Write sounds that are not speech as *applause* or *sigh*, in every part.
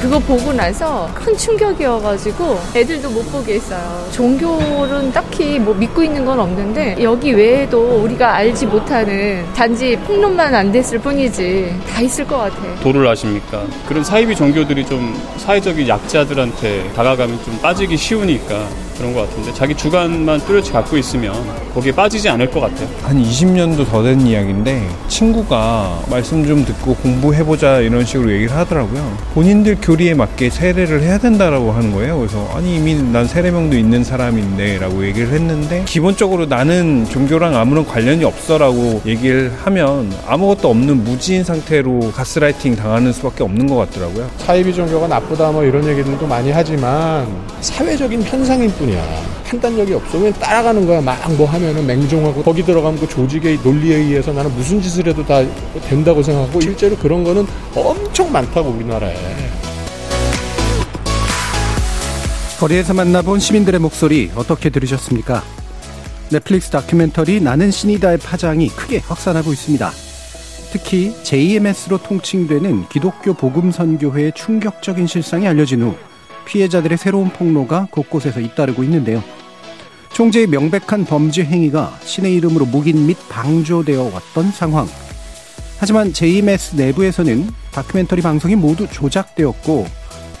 그거 보고 나서 큰 충격이어가지고 애들도 못 보게 했어요. 종교는 딱히 뭐 믿고 있는 건 없는데 여기 외에도 우리가 알지 못하는 단지 폭로만 안 됐을 뿐이지 다 있을 것 같아. 도를 아십니까? 그런 사이비 종교들이 좀 사회적인 약자들한테 다가가면 좀 빠지기 쉬우니까 그런 것 같은데 자기 주관만 뚜렷이 갖고 있으면 거기에 빠지지 않을 것 같아요. 한 20년도 더 된 이야기인데 친구가 말씀 좀 듣고 공부해보자 이런 식으로 얘기를 하더라고요. 본인들 교리에 맞게 세례를 해야 된다라고 하는 거예요. 그래서 아니 이미 난 세례명도 있는 사람인데 라고 얘기를 했는데 기본적으로 나는 종교랑 아무런 관련이 없어라고 얘기를 하면 아무것도 없는 무지인 상태로 가스라이팅 당하는 수밖에 없는 것 같더라고요. 사이비 종교가 나쁘다 뭐 이런 얘기들도 많이 하지만 사회적인 현상일 뿐 이야. 판단력이. 그냥 따라가는 거야. 막 뭐 하면은 맹종하고 거기 들어가면 그 조직의 논리에 의해서 나는 무슨 짓을 해도 다 된다고 생각하고 실제로 그런 거는 엄청 많다고 우리나라에. 거리에서 만나본 시민들의 목소리 어떻게 들으셨습니까? 넷플릭스 다큐멘터리 나는 신이다의 파장이 크게 확산하고 있습니다. 특히 JMS로 통칭되는 기독교 복음 선교회의 충격적인 실상이 알려진 후 피해자들의 새로운 폭로가 곳곳에서 잇따르고 있는데요. 총재의 명백한 범죄 행위가 신의 이름으로 묵인 및 방조되어 왔던 상황. 하지만 JMS 내부에서는 다큐멘터리 방송이 모두 조작되었고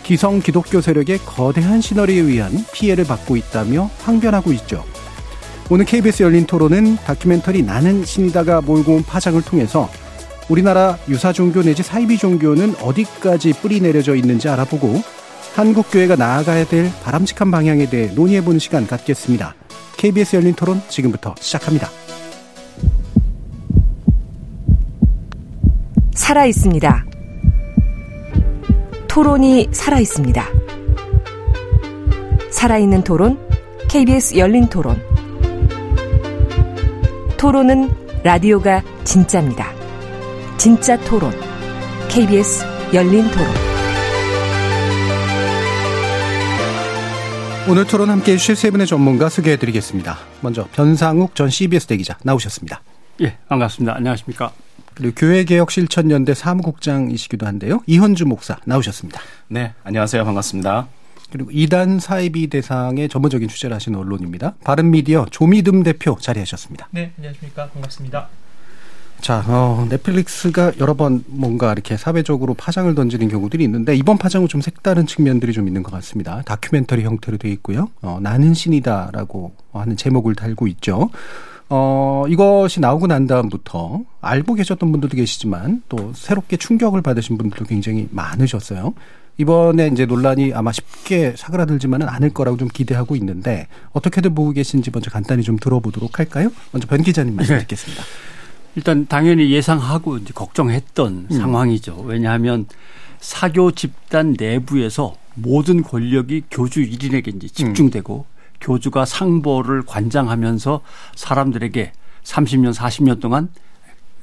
기성 기독교 세력의 거대한 시너리에 의한 피해를 받고 있다며 항변하고 있죠. 오늘 KBS 열린 토론은 다큐멘터리 나는 신이다가 몰고 온 파장을 통해서 우리나라 유사 종교 내지 사이비 종교는 어디까지 뿌리 내려져 있는지 알아보고 한국 교회가 나아가야 될 바람직한 방향에 대해 논의해보는 시간 갖겠습니다. KBS 열린 토론 지금부터 시작합니다. 살아 있습니다. 토론이 살아 있습니다. 살아있는 토론, KBS 열린 토론. 토론은 라디오가 진짜입니다. 진짜 토론, KBS 열린 토론. 오늘 토론 함께 해주실 세 분의 전문가 소개해드리겠습니다. 먼저 변상욱 전 CBS 대기자 나오셨습니다. 예, 반갑습니다. 안녕하십니까. 그리고 교회개혁실천연대 사무국장이시기도 한데요. 이현주 목사 나오셨습니다. 네, 안녕하세요. 반갑습니다. 그리고 이단 사이비 대상의 전문적인 취재를 하시는 언론입니다. 바른미디어 조미듬 대표 자리하셨습니다. 네, 안녕하십니까. 반갑습니다. 자, 어, 넷플릭스가 여러 번 뭔가 이렇게 사회적으로 파장을 던지는 경우들이 있는데 이번 파장은 좀 색다른 측면들이 좀 있는 것 같습니다. 다큐멘터리 형태로 되어 있고요. 어, 나는 신이다라고 하는 제목을 달고 있죠. 어, 이것이 나오고 난 다음부터 알고 계셨던 분들도 계시지만 또 새롭게 충격을 받으신 분들도 굉장히 많으셨어요. 이번에 이제 논란이 아마 쉽게 사그라들지만은 않을 거라고 좀 기대하고 있는데 어떻게들 보고 계신지 먼저 간단히 좀 들어보도록 할까요? 먼저 변 기자님 말씀 네. 듣겠습니다. 일단 당연히 예상하고 이제 걱정했던 음. 상황이죠. 왜냐하면 사교 집단 내부에서 모든 권력이 교주 1인에게 이제 집중되고 교주가 상보를 관장하면서 사람들에게 30년, 40년 동안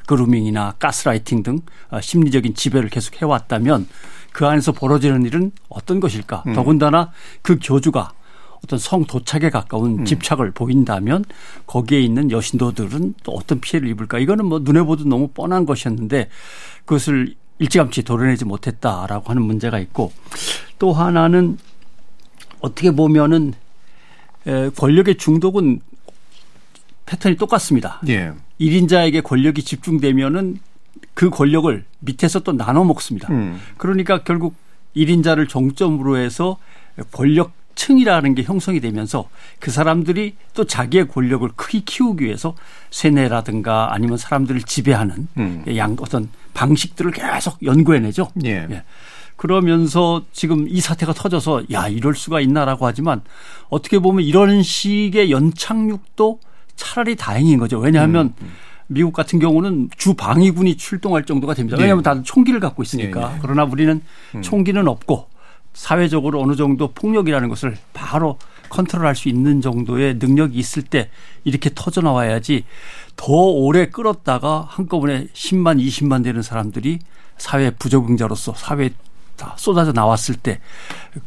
그루밍이나 가스라이팅 등 어, 심리적인 지배를 계속 해왔다면 그 안에서 벌어지는 일은 어떤 것일까? 음. 더군다나 그 교주가 어떤 성 도착에 가까운 음. 집착을 보인다면 거기에 있는 여신도들은 또 어떤 피해를 입을까? 이거는 뭐 눈에 보도 너무 뻔한 것이었는데 그것을 일찌감치 도려내지 못했다라고 하는 문제가 있고 또 하나는 어떻게 보면은 에, 권력의 중독은 패턴이 똑같습니다. 예. 1인자에게 권력이 집중되면은 그 권력을 밑에서 또 나눠 먹습니다. 음. 그러니까 결국 1인자를 정점으로 해서 권력 층이라는 게 형성이 되면서 그 사람들이 또 자기의 권력을 크게 키우기 위해서 세뇌라든가 아니면 사람들을 지배하는 음. 양 어떤 방식들을 계속 연구해내죠. 예. 예. 그러면서 지금 이 사태가 터져서 야 이럴 수가 있나라고 하지만 어떻게 보면 이런 식의 연착륙도 차라리 다행인 거죠. 왜냐하면 음, 미국 같은 경우는 주 방위군이 출동할 정도가 됩니다. 예. 왜냐하면 다들 총기를 갖고 있으니까. 예, 예. 그러나 우리는 음. 총기는 없고 사회적으로 어느 정도 폭력이라는 것을 바로 컨트롤할 수 있는 정도의 능력이 있을 때 이렇게 터져 나와야지 더 오래 끌었다가 한꺼번에 10만, 20만 되는 사람들이 사회 부적응자로서 사회 다 쏟아져 나왔을 때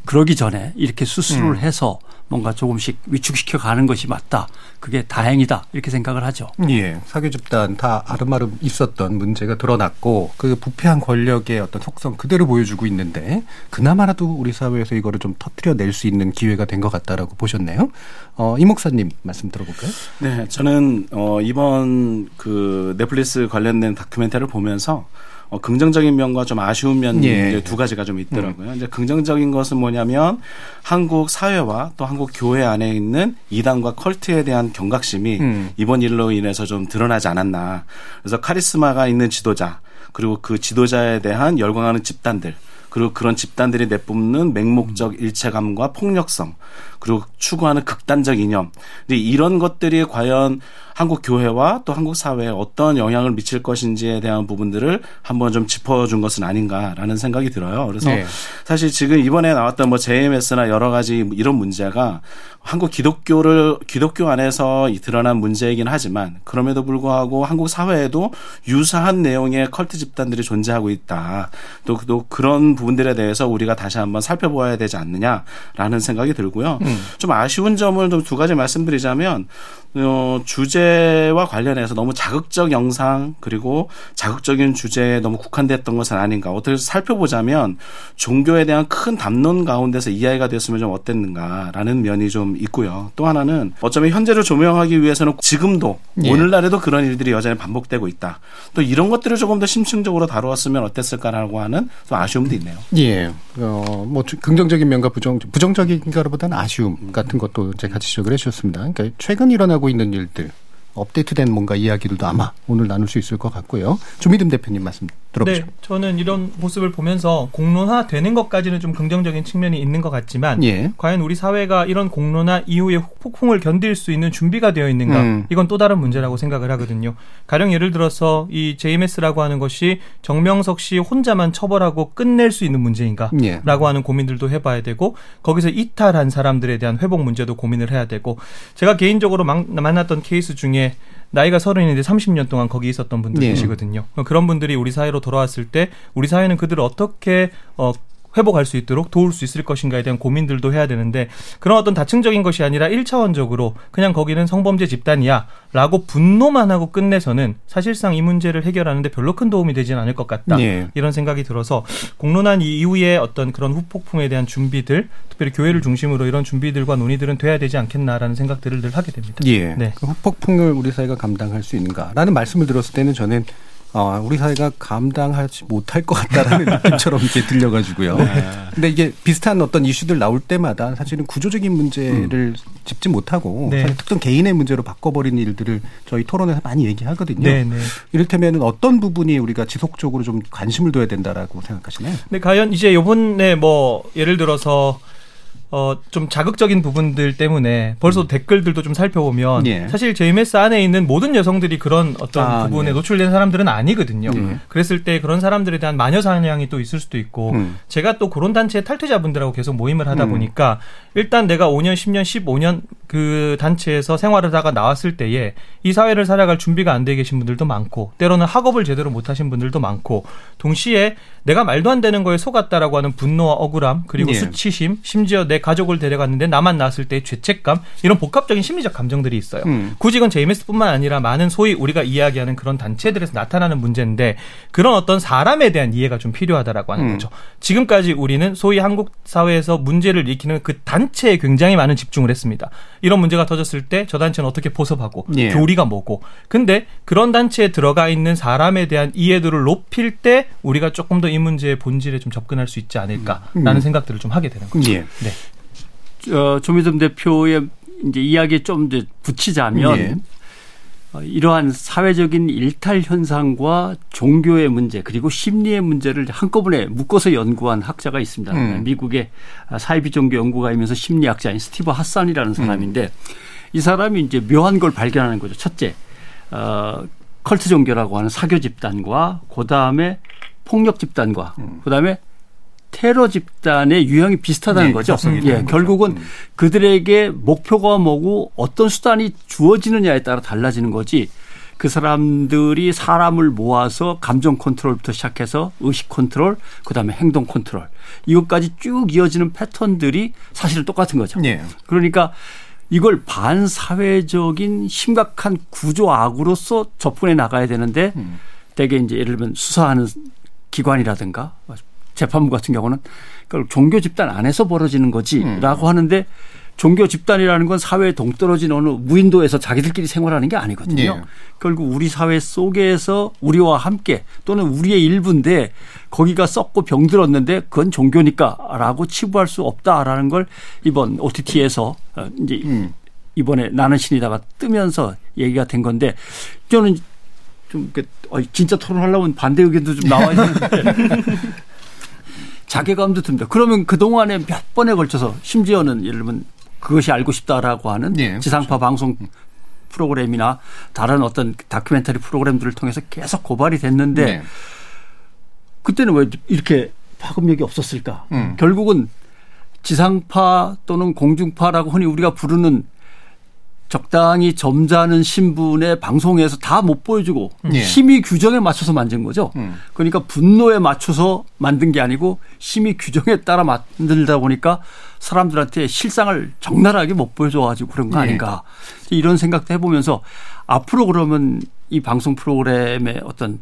그러기 전에 이렇게 수술을 음. 해서 뭔가 조금씩 위축시켜 가는 것이 맞다. 그게 다행이다. 이렇게 생각을 하죠. 예, 사교 집단 다 아름아름 있었던 문제가 드러났고 그 부패한 권력의 어떤 속성 그대로 보여주고 있는데 그나마라도 우리 사회에서 이거를 좀 터트려 낼 수 있는 기회가 된 것 같다라고 보셨네요. 어, 이 목사님 말씀 들어볼까요? 네, 저는 어 이번 그 넷플릭스 관련된 다큐멘터리를 보면서 어, 긍정적인 면과 좀 아쉬운 면 예. 이제 두 가지가 좀 있더라고요. 이제 긍정적인 것은 뭐냐면 한국 사회와 또 한국 교회 안에 있는 이단과 컬트에 대한 경각심이 음. 이번 일로 인해서 좀 드러나지 않았나. 그래서 카리스마가 있는 지도자 그리고 그 지도자에 대한 열광하는 집단들 그리고 그런 집단들이 내뿜는 맹목적 일체감과 폭력성 그리고 추구하는 극단적 이념 근데 이런 것들이 과연 한국 교회와 또 한국 사회에 어떤 영향을 미칠 것인지에 대한 부분들을 한번 좀 짚어준 것은 아닌가라는 생각이 들어요. 그래서 네. 사실 지금 이번에 나왔던 뭐 JMS나 여러 가지 이런 문제가 한국 기독교를 기독교 안에서 이 드러난 문제이긴 하지만 그럼에도 불구하고 한국 사회에도 유사한 내용의 컬트 집단들이 존재하고 있다. 또, 또 그런 부분들에 대해서 우리가 다시 한번 살펴보아야 되지 않느냐라는 생각이 들고요. 좀 아쉬운 점을 좀 두 가지 말씀드리자면 어, 주제와 관련해서 너무 자극적 영상 그리고 자극적인 주제에 너무 국한됐던 것은 아닌가. 어떻게 살펴보자면 종교에 대한 큰 담론 가운데서 이해가 됐으면 좀 어땠는가라는 면이 좀 있고요. 또 하나는 어쩌면 현재를 조명하기 위해서는 지금도 예. 오늘날에도 그런 일들이 여전히 반복되고 있다. 또 이런 것들을 조금 더 심층적으로 다루었으면 어땠을까라고 하는 또 아쉬움도 있네요. 예, 어, 뭐 주- 긍정적인 면과 부정 부정적인가보다는 아쉬움 같은 것도 이제 같이 지적을 해주셨습니다. 그러니까 최근 일어나고 있는 일들 업데이트된 뭔가 이야기들도 아마 오늘 나눌 수 있을 것 같고요. 조미듬 대표님 말씀 들어보죠. 네, 저는 이런 모습을 보면서 공론화 되는 것까지는 좀 긍정적인 측면이 있는 것 같지만 예. 과연 우리 사회가 이런 공론화 이후의 폭풍을 견딜 수 있는 준비가 되어 있는가? 음. 이건 또 다른 문제라고 생각을 하거든요. 가령 예를 들어서 이 JMS라고 하는 것이 정명석 씨 혼자만 처벌하고 끝낼 수 있는 문제인가? 예. 라고 하는 고민들도 해봐야 되고 거기서 이탈한 사람들에 대한 회복 문제도 고민을 해야 되고 제가 개인적으로 만- 만났던 케이스 중에 나이가 서른인데 30년 동안 거기 있었던 분들 예. 계시거든요. 그런 분들이 우리 사회로 돌아왔을 때 우리 사회는 그들을 어떻게 어 회복할 수 있도록 도울 수 있을 것인가에 대한 고민들도 해야 되는데 그런 어떤 다층적인 것이 아니라 일차원적으로 그냥 거기는 성범죄 집단이야 라고 분노만 하고 끝내서는 사실상 이 문제를 해결하는데 별로 큰 도움이 되지는 않을 것 같다. 예. 이런 생각이 들어서 공론한 이후에 어떤 그런 후폭풍에 대한 준비들, 특별히 교회를 중심으로 이런 준비들과 논의들은 돼야 되지 않겠나라는 생각들을 늘 하게 됩니다. 예. 네. 그 후폭풍을 우리 사회가 감당할 수 있는가라는 말씀을 들었을 때는 저는 어, 우리 사회가 감당하지 못할 것 같다라는 *laughs* 느낌처럼 이렇게 들려가지고요. 근데 이게 비슷한 어떤 이슈들 나올 때마다 사실은 구조적인 문제를 짚지 못하고 네. 사실 특정 개인의 문제로 바꿔버리는 일들을 저희 토론에서 많이 얘기하거든요. 네, 네. 이를테면 어떤 부분이 우리가 지속적으로 좀 관심을 둬야 된다라고 생각하시나요? 근데 과연 이제 요번에 뭐 예를 들어서 어 좀 자극적인 부분들 때문에 벌써 댓글들도 좀 살펴보면 음. 예. 사실 JMS 안에 있는 모든 여성들이 그런 어떤 아, 부분에 네. 노출된 사람들은 아니거든요. 예. 그랬을 때 그런 사람들에 대한 마녀 사냥이 또 있을 수도 있고 음. 제가 또 그런 단체 탈퇴자분들하고 계속 모임을 하다 음. 보니까 일단 내가 5년, 10년, 15년 그 단체에서 생활을 하다가 나왔을 때에 이 사회를 살아갈 준비가 안 돼 계신 분들도 많고 때로는 학업을 제대로 못 하신 분들도 많고 동시에 내가 말도 안 되는 거에 속았다라고 하는 분노와 억울함 그리고 예. 수치심 심지어 내 가족을 데려갔는데 나만 낳았을 때의 죄책감 이런 복합적인 심리적 감정들이 있어요. 음. 이건 JMS뿐만 아니라 많은 소위 우리가 이야기하는 그런 단체들에서 나타나는 문제인데 그런 어떤 사람에 대한 이해가 좀 필요하다라고 하는 음. 거죠. 지금까지 우리는 소위 한국 사회에서 문제를 일으키는 그 단체에 굉장히 많은 집중을 했습니다. 이런 문제가 터졌을 때 저 단체는 어떻게 포섭하고 예. 교리가 뭐고 근데 그런 단체에 들어가 있는 사람에 대한 이해도를 높일 때 우리가 조금 더 이 문제의 본질에 좀 접근할 수 있지 않을까라는 음. 생각들을 좀 하게 되는 거죠. 예. 네. 어, 조미듬 대표의 이제 이야기에 좀 이제 붙이자면 예. 어, 이러한 사회적인 일탈 현상과 종교의 문제 그리고 심리의 문제를 한꺼번에 묶어서 연구한 학자가 있습니다. 음. 미국의 사이비 종교 연구가이면서 심리학자인 스티브 하산이라는 사람인데 이 사람이 이제 묘한 걸 발견하는 거죠. 첫째, 어, 컬트 종교라고 하는 사교 집단과 그 다음에 폭력 집단과 그 다음에 테러 집단의 유형이 비슷하다는 네, 거죠. 예, 되는 거죠. 결국은 그들에게 목표가 뭐고 어떤 수단이 주어지느냐에 따라 달라지는 거지 그 사람들이 사람을 모아서 감정 컨트롤부터 시작해서 의식 컨트롤, 그다음에 행동 컨트롤 이것까지 쭉 이어지는 패턴들이 사실은 똑같은 거죠. 예. 그러니까 이걸 반사회적인 심각한 구조 악으로서 접근해 나가야 되는데 음. 대개 이제 예를 들면 수사하는 기관이라든가 재판부 같은 경우는 그걸 종교 집단 안에서 벌어지는 거지라고 하는데 종교 집단이라는 건 사회에 동떨어진 어느 무인도에서 자기들끼리 생활하는 게 아니거든요. 예. 결국 우리 사회 속에서 우리와 함께 또는 우리의 일부인데 거기가 썩고 병들었는데 그건 종교니까라고 치부할 수 없다라는 걸 이번 OTT에서 어, 이제 이번에 나는 신이다가 뜨면서 얘기가 된 건데 저는 좀 그, 어, 진짜 토론하려면 반대 의견도 좀 나와야 *laughs* 되는데 자괴감도 듭니다. 그러면 그 동안에 몇 번에 걸쳐서 심지어는 예를 들면 그것이 알고 싶다라고 하는 예, 지상파 방송 프로그램이나 다른 어떤 다큐멘터리 프로그램들을 통해서 계속 고발이 됐는데 네. 그때는 왜 이렇게 파급력이 없었을까? 음. 결국은 지상파 또는 공중파라고 흔히 우리가 부르는 적당히 점잖은 신분의 방송에서 다 못 보여주고 예. 심의 규정에 맞춰서 만든 거죠. 음. 그러니까 분노에 맞춰서 만든 게 아니고 심의 규정에 따라 만들다 보니까 사람들한테 실상을 적나라하게 못 보여줘가지고 그런 거 예. 아닌가. 이런 생각도 해보면서 앞으로 그러면 이 방송 프로그램의 어떤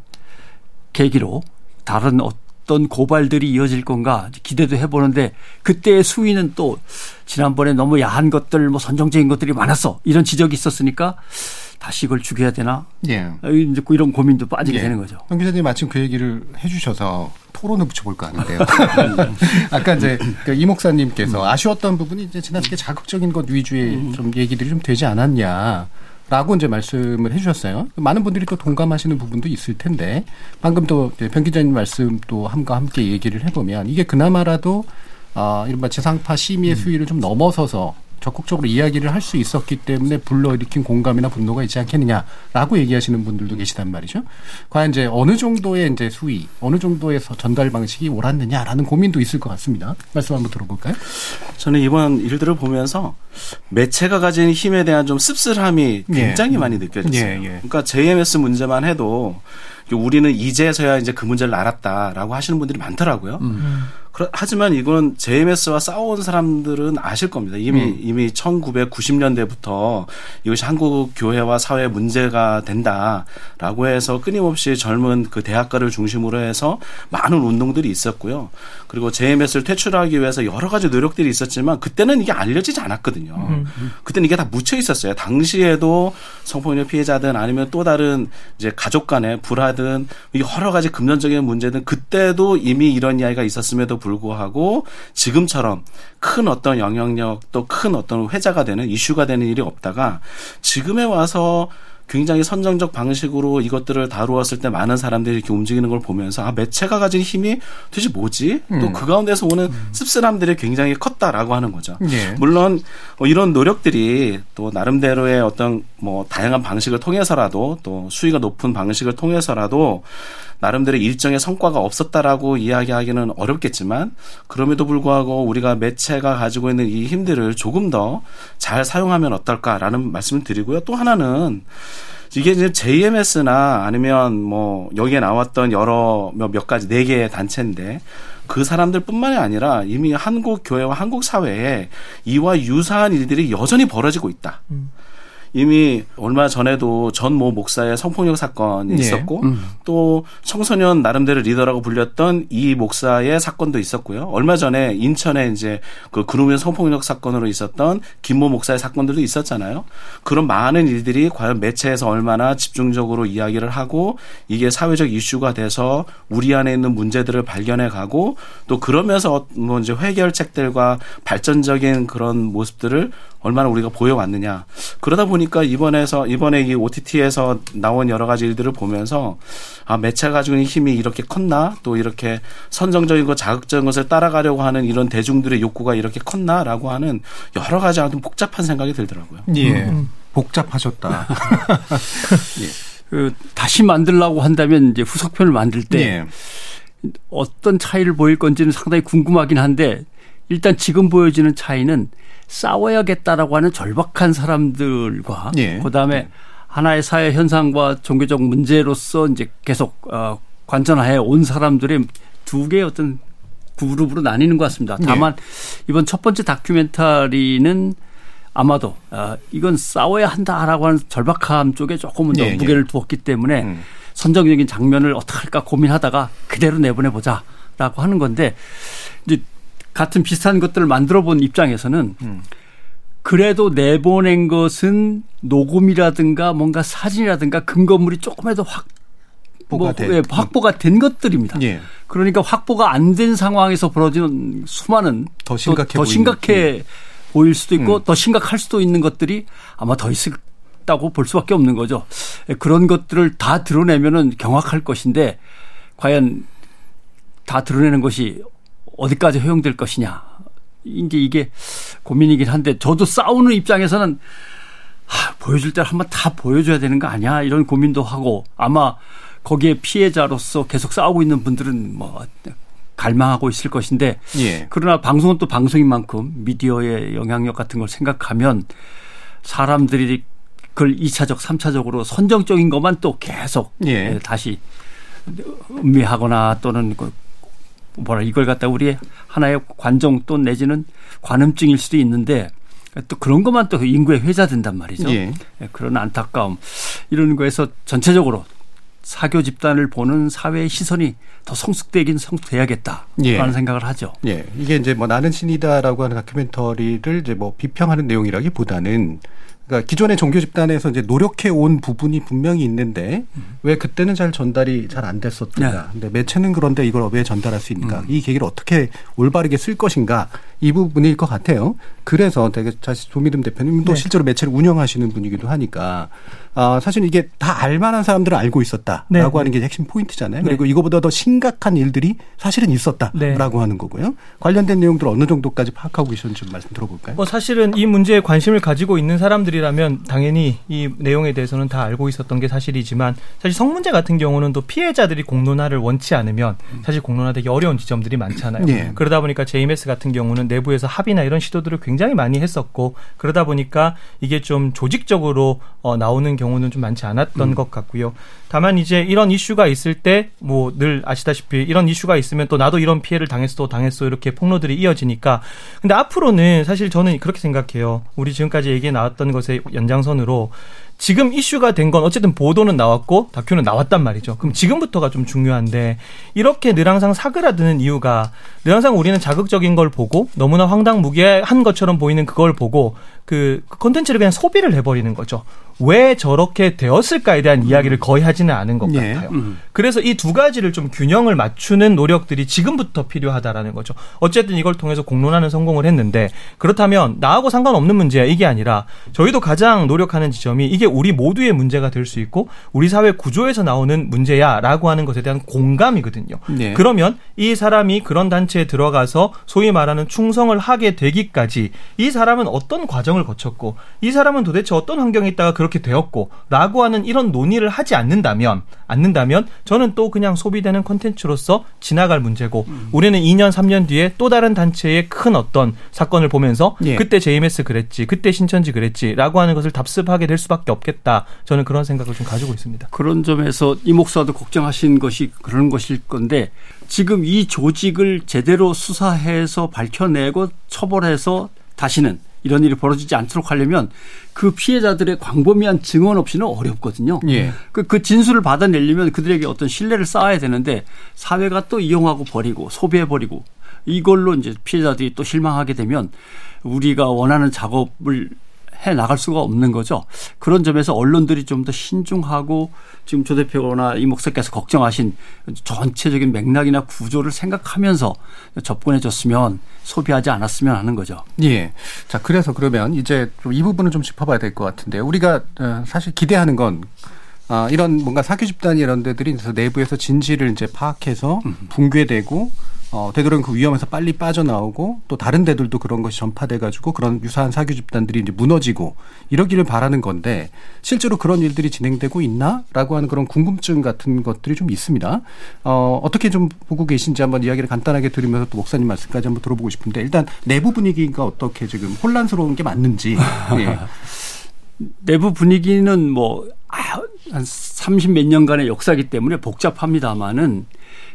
계기로 다른 어떤 고발들이 이어질 건가 기대도 해보는데 그때의 수위는 또 지난번에 너무 야한 것들 뭐 선정적인 것들이 많았어 이런 지적이 있었으니까 다시 이걸 죽여야 되나 예. 이제 이런 고민도 빠지게 예. 되는 거죠. 황 기자님 마침 그 얘기를 해주셔서 토론을 붙여볼까 하는데요. *laughs* 아까 이제 그이 목사님께서 아쉬웠던 부분이 이제 지나치게 자극적인 것 위주의 좀 얘기들이 좀 되지 않았냐. 라고 이제 말씀을 해주셨어요. 많은 분들이 또 동감하시는 부분도 있을 텐데 방금 또 이제 변 기자님 말씀도 함과 함께 얘기를 해보면 이게 그나마라도 아 이른바 지상파 심의의 수위를 좀 넘어서서 적극적으로 이야기를 할 수 있었기 때문에 불러일으킨 공감이나 분노가 있지 않겠느냐라고 얘기하시는 분들도 계시단 말이죠. 과연 이제 어느 정도의 이제 수위, 어느 정도의 서- 전달 방식이 옳았느냐라는 고민도 있을 것 같습니다. 말씀 한번 들어볼까요? 저는 이번 일들을 보면서 매체가 가진 힘에 대한 좀 씁쓸함이 굉장히 예. 많이 느껴졌어요. 예, 예. 그러니까 JMS 문제만 해도 우리는 이제서야 이제 그 문제를 알았다라고 하시는 분들이 많더라고요. 음. 하지만 이건 JMS와 싸워온 사람들은 아실 겁니다. 이미 음. 이미 1990년대부터 이것이 한국 교회와 사회 문제가 된다라고 해서 끊임없이 젊은 그 대학가를 중심으로 해서 많은 운동들이 있었고요. 그리고 JMS를 퇴출하기 위해서 여러 가지 노력들이 있었지만 그때는 이게 알려지지 않았거든요. 그때는 이게 다 묻혀 있었어요. 당시에도 성폭력 피해자든 아니면 또 다른 이제 가족 간의 불화든 여러 가지 금전적인 문제든 그때도 이미 이런 이야기가 있었음에도 불구하고 지금처럼 큰 어떤 영향력 또 큰 어떤 회자가 되는 이슈가 되는 일이 없다가 지금에 와서 굉장히 선정적 방식으로 이것들을 다루었을 때 많은 사람들이 이렇게 움직이는 걸 보면서 아 매체가 가진 힘이 도대체 뭐지? 또그 가운데서 오는 씁쓸함들이 굉장히 컸다라고 하는 거죠. 예. 물론 어, 이런 노력들이 또 나름대로의 어떤 뭐 다양한 방식을 통해서라도 또 수위가 높은 방식을 통해서라도 나름대로 일정의 성과가 없었다라고 이야기하기는 어렵겠지만 그럼에도 불구하고 우리가 매체가 가지고 있는 이 힘들을 조금 더 잘 사용하면 어떨까라는 말씀을 드리고요. 또 하나는 이게 이제 JMS나 아니면 뭐 여기에 나왔던 여러 몇, 몇 가지 네 개의 단체인데 그 사람들뿐만이 아니라 이미 한국 교회와 한국 사회에 이와 유사한 일들이 여전히 벌어지고 있다. 이미 얼마 전에도 전 모 목사의 성폭력 사건이 예. 있었고 음. 또 청소년 나름대로 리더라고 불렸던 이 목사의 사건도 있었고요. 얼마 전에 인천에 이제 그 그루면 성폭력 사건으로 있었던 김모 목사의 사건들도 있었잖아요. 그런 많은 일들이 과연 매체에서 얼마나 집중적으로 이야기를 하고 이게 사회적 이슈가 돼서 우리 안에 있는 문제들을 발견해 가고 또 그러면서 뭐 이제 해결책들과 발전적인 그런 모습들을 얼마나 우리가 보여왔느냐. 그러다 보니까 이번에서 이번에 이 OTT에서 나온 여러 가지 일들을 보면서 아 매체가 가지고 있는 힘이 이렇게 컸나 또 이렇게 선정적인 것 자극적인 것을 따라가려고 하는 이런 대중들의 욕구가 이렇게 컸나라고 하는 여러 가지 아주 복잡한 생각이 들더라고요. 예. 복잡하셨다. *laughs* 그 다시 만들려고 한다면 이제 후속편을 만들 때 예. 어떤 차이를 보일 건지는 상당히 궁금하긴 한데 일단 지금 보여지는 차이는 싸워야겠다라고 하는 절박한 사람들과 예. 그다음에 하나의 사회 현상과 종교적 문제로서 이제 계속 어, 관전해 온 사람들의 두 개의 어떤 그룹으로 나뉘는 것 같습니다. 다만 이번 첫 번째 다큐멘터리는 아마도 어, 이건 싸워야 한다라고 하는 절박함 쪽에 조금은 더 예, 예. 무게를 두었기 때문에 음. 선정적인 장면을 어떻게 할까 고민하다가 그대로 내보내 보자라고 하는 건데 이제 같은 비슷한 것들을 만들어 본 입장에서는 음. 그래도 내보낸 것은 녹음이라든가 뭔가 사진이라든가 근거물이 조금이라도 확 뭐, 된. 예, 확보가 된 것들입니다. 예. 그러니까 확보가 안 된 상황에서 벌어지는 수많은 더 심각해 더, 더. 음. 심각해 보일 수도 있고 더 심각할 수도 있는 것들이 아마 더 있다고 볼 수밖에 없는 거죠. 예, 그런 것들을 다 드러내면은 경악할 것인데 과연 다 드러내는 것이 어디까지 허용될 것이냐. 이제 이게 고민이긴 한데 저도 싸우는 입장에서는 하, 보여줄 때 한번 다 보여줘야 되는 거 아니야 이런 고민도 하고 아마 거기에 피해자로서 계속 싸우고 있는 분들은 뭐 갈망하고 있을 것인데 예. 그러나 방송은 또 방송인 만큼 미디어의 영향력 같은 걸 생각하면 사람들이 그걸 2차적, 3차적으로 선정적인 것만 또 계속 예. 다시 음미하거나 또는 그 뭐라 이걸 갖다 우리 하나의 관정 또 내지는 관음증일 수도 있는데 또 그런 것만 또 인구에 회자된단 말이죠. 예. 그런 안타까움 이런 거에서 전체적으로 사교 집단을 보는 사회의 시선이 더 성숙되긴 성숙돼야겠다라는 예. 생각을 하죠. 예. 이게 이제 뭐 나는 신이다라고 하는 다큐멘터리를 이제 뭐 비평하는 내용이라기보다는 그러니까 기존의 종교 집단에서 이제 노력해 온 부분이 분명히 있는데 왜 그때는 잘 전달이 잘 안 됐었던가. 네. 근데 매체는 그런데 이걸 왜 전달할 수 있는가. 이 계기를 어떻게 올바르게 쓸 것인가. 이 부분일 것 같아요. 그래서 되게 사실 조미름 대표님도 네. 실제로 매체를 운영하시는 분이기도 하니까 아, 사실 이게 다 알만한 사람들은 알고 있었다라고 네. 하는 게 핵심 포인트잖아요. 네. 그리고 이거보다 더 심각한 일들이 사실은 있었다라고 네. 하는 거고요. 관련된 내용들 어느 정도까지 파악하고 계셨는지 좀 말씀 들어볼까요? 뭐 사실은 이 문제에 관심을 가지고 있는 사람들이라면 당연히 이 내용에 대해서는 다 알고 있었던 게 사실이지만 사실 성문제 같은 경우는 또 피해자들이 공론화를 원치 않으면 사실 공론화되기 어려운 지점들이 많잖아요. 예. 그러다 보니까 JMS 같은 경우는 내부에서 합의나 이런 시도들을 굉장히 많이 했었고 그러다 보니까 이게 좀 조직적으로 어, 나오는 경우는 좀 많지 않았던 것 같고요. 다만 이제 이런 이슈가 있을 때 뭐 늘 아시다시피 이런 이슈가 있으면 또 나도 이런 피해를 당했어 또 당했어 이렇게 폭로들이 이어지니까 근데 앞으로는 사실 저는 그렇게 생각해요. 우리 지금까지 얘기 나왔던 것의 연장선으로 지금 이슈가 된 건 어쨌든 보도는 나왔고 다큐는 나왔단 말이죠. 그럼 지금부터가 좀 중요한데 이렇게 늘 항상 사그라드는 이유가 늘 항상 우리는 자극적인 걸 보고 너무나 황당무계한 것처럼 보이는 그걸 보고 그 콘텐츠를 그냥 소비를 해버리는 거죠. 왜 저렇게 되었을까에 대한 이야기를 거의 하지는 않은 것 예. 같아요. 그래서 이 두 가지를 좀 균형을 맞추는 노력들이 지금부터 필요하다라는 거죠. 어쨌든 이걸 통해서 공론화는 성공을 했는데 그렇다면 나하고 상관없는 문제야 이게 아니라 저희도 가장 노력하는 지점이 이게 우리 모두의 문제가 될 수 있고 우리 사회 구조에서 나오는 문제야라고 하는 것에 대한 공감이거든요. 네. 그러면 이 사람이 그런 단체에 들어가서 소위 말하는 충성을 하게 되기까지 이 사람은 어떤 과정 을 거쳤고 이 사람은 도대체 어떤 환경에 있다가 그렇게 되었고라고 하는 이런 논의를 하지 않는다면 않는다면 저는 또 그냥 소비되는 콘텐츠로서 지나갈 문제고 우리는 2년 3년 뒤에 또 다른 단체의 큰 어떤 사건을 보면서 예. 그때 JMS 그랬지 그때 신천지 그랬지라고 하는 것을 답습하게 될 수밖에 없겠다 저는 그런 생각을 좀 가지고 있습니다. 그런 점에서 이 목사도 걱정하신 것이 그런 것일 건데 지금 이 조직을 제대로 수사해서 밝혀내고 처벌해서 다시는 이런 일이 벌어지지 않도록 하려면 그 피해자들의 광범위한 증언 없이는 어렵거든요. 예. 그, 그 진술을 받아내려면 그들에게 어떤 신뢰를 쌓아야 되는데 사회가 또 이용하고 버리고 소비해 버리고 이걸로 이제 피해자들이 또 실망하게 되면 우리가 원하는 작업을 해 나갈 수가 없는 거죠. 그런 점에서 언론들이 좀 더 신중하고 지금 조 대표나 이 목사께서 걱정하신 전체적인 맥락이나 구조를 생각하면서 접근해 줬으면 소비하지 않았으면 하는 거죠. 예. 자, 그래서 그러면 이제 좀이 부분을 좀 짚어봐야 될 것 같은데요. 우리가 어, 사실 기대하는 건 아, 이런 뭔가 사교 집단 이런 데들이 내부에서 진실을 이제 파악해서 붕괴되고 어, 되도록이면 그 위험에서 빨리 빠져나오고 또 다른 데들도 그런 것이 전파돼 가지고 그런 유사한 사교 집단들이 이제 무너지고 이러기를 바라는 건데 실제로 그런 일들이 진행되고 있나라고 하는 그런 궁금증 같은 것들이 좀 있습니다. 어, 어떻게 좀 보고 계신지 한번 이야기를 간단하게 드리면서 또 목사님 말씀까지 한번 들어보고 싶은데 일단 내부 분위기가 어떻게 지금 혼란스러운 게 맞는지 *laughs* 예. 내부 분위기는 뭐 한 30 몇 년간의 역사이기 때문에 복잡합니다마는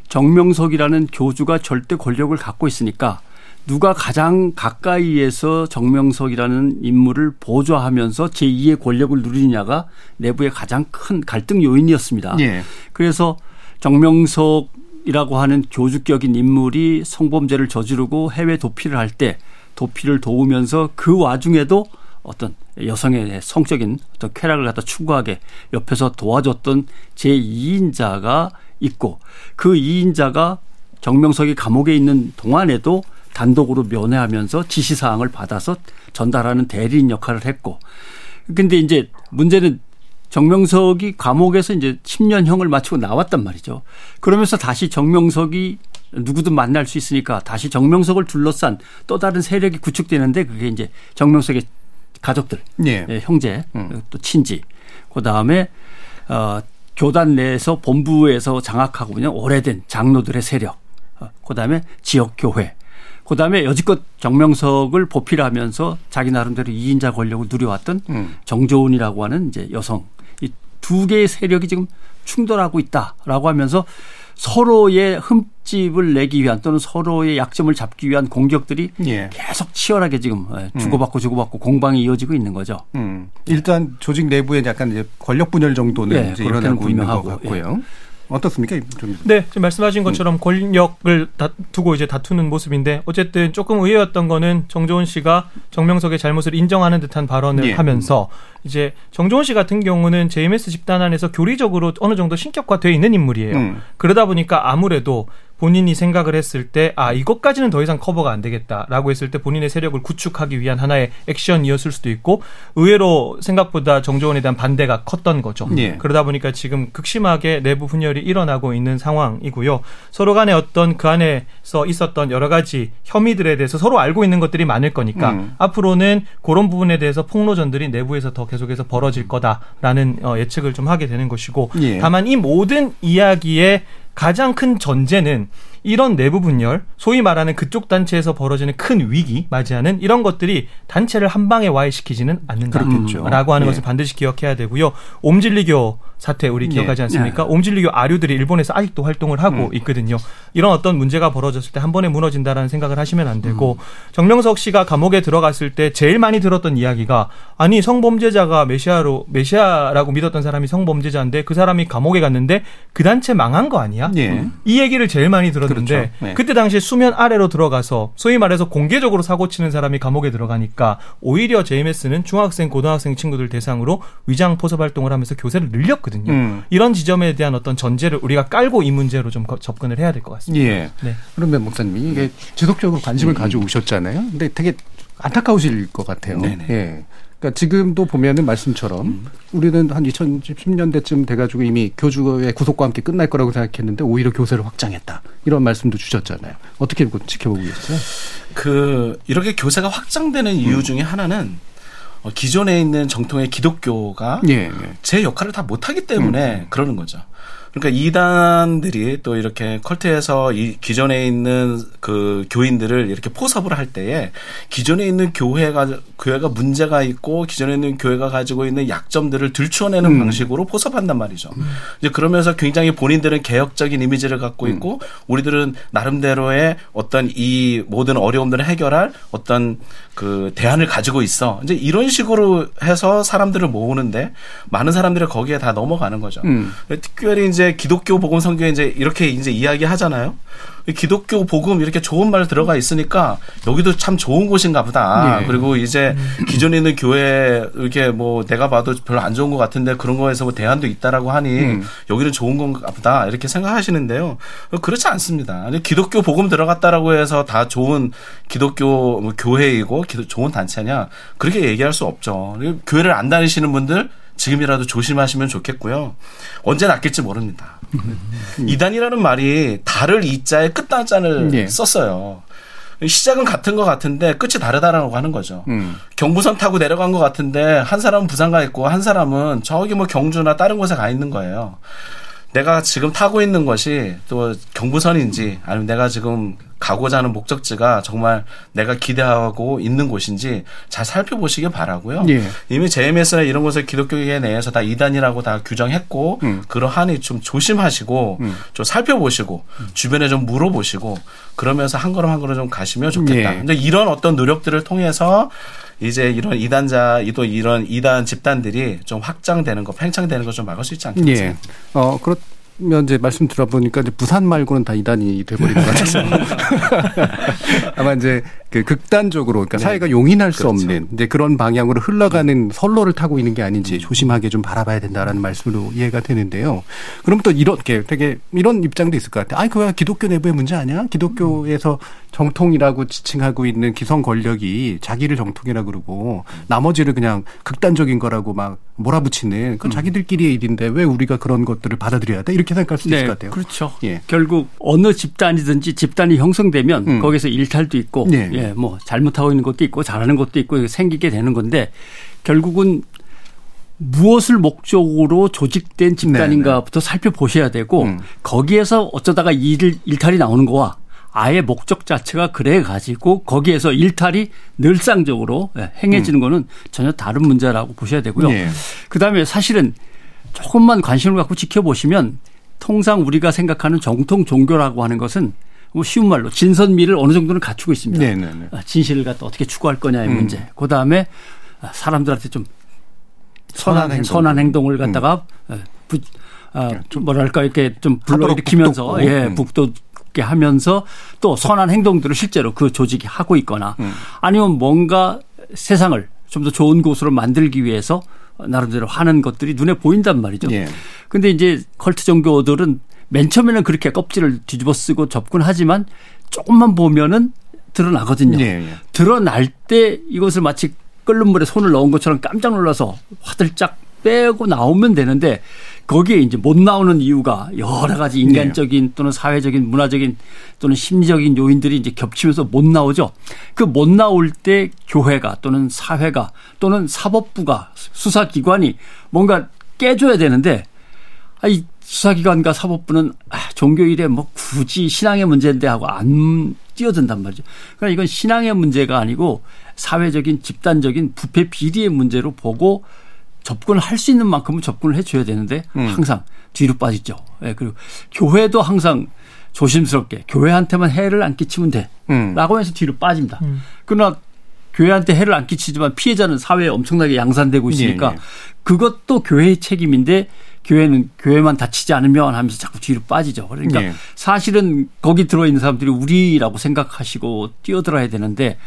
정명석이라는 교주가 절대 권력을 갖고 있으니까 누가 가장 가까이에서 정명석이라는 인물을 보좌하면서 제2의 권력을 누리느냐가 내부의 가장 큰 갈등 요인이었습니다. 예. 그래서 정명석이라고 하는 교주격인 인물이 성범죄를 저지르고 해외 도피를 할 때 도피를 도우면서 그 와중에도 어떤 여성의 성적인 어떤 쾌락을 갖다 추구하게 옆에서 도와줬던 제2인자가 있고 그 2인자가 정명석이 감옥에 있는 동안에도 단독으로 면회하면서 지시사항을 받아서 전달하는 대리인 역할을 했고 근데 이제 문제는 정명석이 감옥에서 이제 10년형을 마치고 나왔단 말이죠. 그러면서 다시 정명석이 누구든 만날 수 있으니까 다시 정명석을 둘러싼 또 다른 세력이 구축되는데 그게 이제 정명석의 가족들, 예. 예, 형제, 또 친지, 그 다음에 어, 교단 내에서 본부에서 장악하고 있는 오래된 장로들의 세력, 어, 그 다음에 지역 교회, 그 다음에 여지껏 정명석을 보필하면서 자기 나름대로 이인자 권력을 누려왔던 음. 정조은이라고 하는 이제 여성. 이 두 개의 세력이 지금 충돌하고 있다라고 하면서 서로의 흠집을 내기 위한 또는 서로의 약점을 잡기 위한 공격들이 예. 계속 치열하게 지금 예, 주고받고 주고받고 공방이 이어지고 있는 거죠. 음. 일단 조직 내부에 약간 이제 권력 분열 정도는 예, 일어나고 있는 것 분명하고, 같고요. 어떻습니까? 좀 네, 지금 말씀하신 것처럼 권력을 다투고 이제 다투는 모습인데 어쨌든 조금 의외였던 거는 정조은 씨가 정명석의 잘못을 인정하는 듯한 발언을 예. 하면서 이제 정조은 씨 같은 경우는 JMS 집단 안에서 교리적으로 어느 정도 신격화되어 있는 인물이에요. 음. 그러다 보니까 아무래도 본인이 생각을 했을 때, 아, 이것까지는 더 이상 커버가 안 되겠다라고 했을 때 본인의 세력을 구축하기 위한 하나의 액션이었을 수도 있고, 의외로 생각보다 정조원에 대한 반대가 컸던 거죠. 예. 그러다 보니까 지금 극심하게 내부 분열이 일어나고 있는 상황이고요. 서로 간에 어떤 그 안에서 있었던 여러 가지 혐의들에 대해서 서로 알고 있는 것들이 많을 거니까 음. 앞으로는 그런 부분에 대해서 폭로전들이 내부에서 더 계속해서 벌어질 거다라는 어, 예측을 좀 하게 되는 것이고 예. 다만 이 모든 이야기의 가장 큰 전제는 이런 내부 분열, 소위 말하는 그쪽 단체에서 벌어지는 큰 위기 맞이하는 이런 것들이 단체를 한 방에 와해시키지는. 않는다라고 하는 예. 것을 반드시 기억해야 되고요. 옴질리교 사태 우리 기억하지 예. 않습니까? 옴질리교 아류들이 일본에서 아직도 활동을 하고 있거든요. 이런 어떤 문제가 벌어졌을 때 한 번에 무너진다라는 생각을 하시면 안 되고 정명석 씨가 감옥에 들어갔을 때 제일 많이 들었던 이야기가 아니 성범죄자가 메시아로 메시아라고 믿었던 사람이 성범죄자인데 그 사람이 감옥에 갔는데 그 단체 망한 거 아니야? 예. 이 얘기를 제일 많이 들었 는데 그렇죠. 네. 그때 당시에 수면 아래로 들어가서 소위 말해서 공개적으로 사고 치는 사람이 감옥에 들어가니까 오히려 JMS는 중학생, 고등학생 친구들 대상으로 위장 포섭 활동을 하면서 교세를 늘렸거든요. 음. 이런 지점에 대한 어떤 전제를 우리가 깔고 이 문제로 좀 거- 접근을 해야 될 것 같습니다. 예. 네. 그러면 목사님이 이게 지속적으로 관심을 가져오셨잖아요. 근데 되게 안타까우실 것 같아요. 네네. 예. 그러니까 지금도 보면은 말씀처럼 우리는 한 2010년대쯤 돼가지고 이미 교주의 구속과 함께 끝날 거라고 생각했는데 오히려 교세를 확장했다. 이런 말씀도 주셨잖아요. 어떻게 그 지켜보고 계세요? 그 이렇게 교세가 확장되는 이유 음. 중에 하나는 어, 기존에 있는 정통의 기독교가 예. 예. 제 역할을 다 못하기 음. 때문에 그러는 거죠. 그러니까 이단들이 또 이렇게 컬트에서 이 기존에 있는 그 교인들을 이렇게 포섭을 할 때에 기존에 있는 교회가 교회가 문제가 있고 기존에 있는 교회가 가지고 있는 약점들을 들추어내는 음. 방식으로 포섭한단 말이죠. 이제 그러면서 굉장히 본인들은 개혁적인 이미지를 갖고 음. 있고 우리들은 나름대로의 어떤 이 모든 어려움들을 해결할 어떤 그 대안을 가지고 있어. 이제 이런 식으로 해서 사람들을 모으는데 많은 사람들이 거기에 다 넘어가는 거죠. 음. 특별히 이제 기독교 복음 성경에 이제 이렇게 이제 이야기 하잖아요. 기독교 복음 이렇게 좋은 말 들어가 있으니까 여기도 참 좋은 곳인가 보다. 예. 그리고 이제 기존에 있는 교회 이렇게 뭐 내가 봐도 별로 안 좋은 것 같은데 그런 거에서 뭐 대안도 있다라고 하니 음. 여기는 좋은 건가 보다. 이렇게 생각하시는데요. 그렇지 않습니다. 기독교 복음 들어갔다라고 해서 다 좋은 기독교 뭐 교회이고 기도- 좋은 단체냐. 그렇게 얘기할 수 없죠. 교회를 안 다니시는 분들 지금이라도 조심하시면 좋겠고요. 언제 낫겠지 모릅니다. 이단이라는 말이 달을 이자에 끝단자를 예. 썼어요. 시작은 같은 것 같은데 끝이 다르다라고 하는 거죠. 음. 경부선 타고 내려간 것 같은데 한 사람은 부산 가 있고 한 사람은 저기 뭐 경주나 다른 곳에 가 있는 거예요. 내가 지금 타고 있는 것이 또 경부선인지 아니면 내가 지금 가고자 하는 목적지가 정말 내가 기대하고 있는 곳인지 잘 살펴보시길 바라고요. 예. 이미 JMS나 이런 곳을 기독교계 내에서 다 이단이라고 다 규정했고 음. 그러하니 좀 조심하시고 음. 좀 살펴보시고 주변에 좀 물어보시고 그러면서 한 걸음 한 걸음 좀 가시면 좋겠다. 예. 근데 이런 어떤 노력들을 통해서 이제 이런 이단자, 또 이런 이단 집단들이 좀 확장되는 거, 팽창되는 거 좀 막을 수 있지 않겠어요? 예. 어, 그러 면 이제 말씀 들어보니까 이제 부산 말고는 다 이단이 돼버린 것 같아서. *laughs* 아마 이제 그 극단적으로, 그러니까 네. 사회가 용인할 수 그렇죠. 없는 이제 그런 방향으로 흘러가는 선로를 타고 있는 게 아닌지 조심하게 좀 바라봐야 된다라는 말씀으로 이해가 되는데요. 그럼 또 이렇게 되게 이런 입장도 있을 것 같아요. 아이, 그거 기독교 내부의 문제 아니야? 기독교에서 정통이라고 지칭하고 있는 기성 권력이 자기를 정통이라 그러고 나머지를 그냥 극단적인 거라고 막 몰아붙이는 그건 자기들끼리의 일인데 왜 우리가 그런 것들을 받아들여야 돼? 이렇게 생각할 수도 있을 것 같아요. 그렇죠. 예. 결국 어느 집단이든지 집단이 형성되면 음. 거기서 일탈도 있고 네. 예, 뭐 잘못하고 있는 것도 있고 잘하는 것도 있고 생기게 되는 건데 결국은 무엇을 목적으로 조직된 집단인가부터 살펴보셔야 되고 네, 음. 거기에서 어쩌다가 일, 일탈이 나오는 거와 아예 목적 자체가 그래 가지고 거기에서 일탈이 늘상적으로 예, 행해지는 거는 전혀 다른 문제라고 보셔야 되고요. 음. 예. 그다음에 사실은 조금만 관심을 갖고 지켜보시면 통상 우리가 생각하는 정통 종교라고 하는 것은 뭐 쉬운 말로 진선미를 어느 정도는 갖추고 있습니다. 네, 네, 네. 아, 진실을 갖다 어떻게 추구할 거냐의 음. 문제. 그 다음에 사람들한테 좀 선한 선한, 행동. 선한 행동을 갖다가 어, 부, 아, 좀 뭐랄까 이렇게 좀 불러일으키면서 북돋고. 예, 음. 북돋 게 하면서 또 선한 행동들을 실제로 그 조직이 하고 있거나 음. 아니면 뭔가 세상을 좀 더 좋은 곳으로 만들기 위해서 나름대로 하는 것들이 눈에 보인단 말이죠. 예. 근데 이제 컬트 종교들은 맨 처음에는 그렇게 껍질을 뒤집어 쓰고 접근하지만 조금만 보면은 드러나거든요. 예, 예. 드러날 때 이것을 마치 끓는 물에 손을 넣은 것처럼 깜짝 놀라서 화들짝 빼고 나오면 되는데 거기에 이제 못 나오는 이유가 여러 가지 인간적인 또는 사회적인 문화적인 또는 심리적인 요인들이 이제 겹치면서 못 나오죠. 그 못 나올 때 교회가 또는 사회가 또는 사법부가 수사기관이 뭔가 깨줘야 되는데 아이 수사기관과 사법부는 아, 종교 일에 뭐 굳이 신앙의 문제인데 하고 안 뛰어든단 말이죠. 그러니까 이건 신앙의 문제가 아니고 사회적인 집단적인 부패 비리의 문제로 보고 접근을 할 수 있는 만큼은 접근을 해줘야 되는데 음. 항상 뒤로 빠지죠. 예, 그리고 교회도 항상 조심스럽게 교회한테만 해를 안 끼치면 돼. 음. 라고 해서 뒤로 빠집니다. 그러나 교회한테 해를 안 끼치지만 피해자는 사회에 엄청나게 양산되고 있으니까 예, 예. 그것도 교회의 책임인데 교회는 교회만 다치지 않으면 하면서 자꾸 뒤로 빠지죠. 그러니까 예. 사실은 거기 들어있는 사람들이 우리라고 생각하시고 뛰어들어야 되는데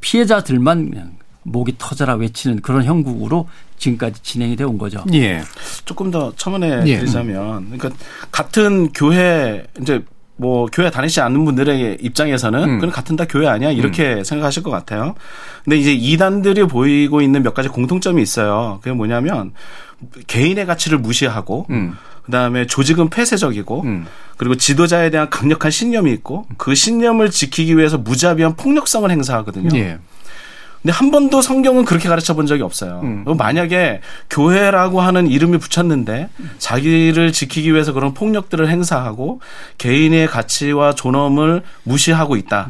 피해자들만 그냥 목이 터져라 외치는 그런 형국으로 지금까지 진행이 되어 온 거죠. 예. 조금 더 첨언해 예. 드리자면, 그러니까 같은 교회 이제 뭐 교회 다니지 않는 분들의 입장에서는 음. 그건 같은 다 교회 아니야 이렇게 생각하실 것 같아요. 근데 이제 이단들이 보이고 있는 몇 가지 공통점이 있어요. 그게 뭐냐면 개인의 가치를 무시하고 음. 그다음에 조직은 폐쇄적이고 음. 그리고 지도자에 대한 강력한 신념이 있고 그 신념을 지키기 위해서 무자비한 폭력성을 행사하거든요. 예. 근데 한 번도 성경은 그렇게 가르쳐 본 적이 없어요. 음. 만약에 교회라고 하는 이름이 붙였는데 자기를 지키기 위해서 그런 폭력들을 행사하고 개인의 가치와 존엄을 무시하고 있다.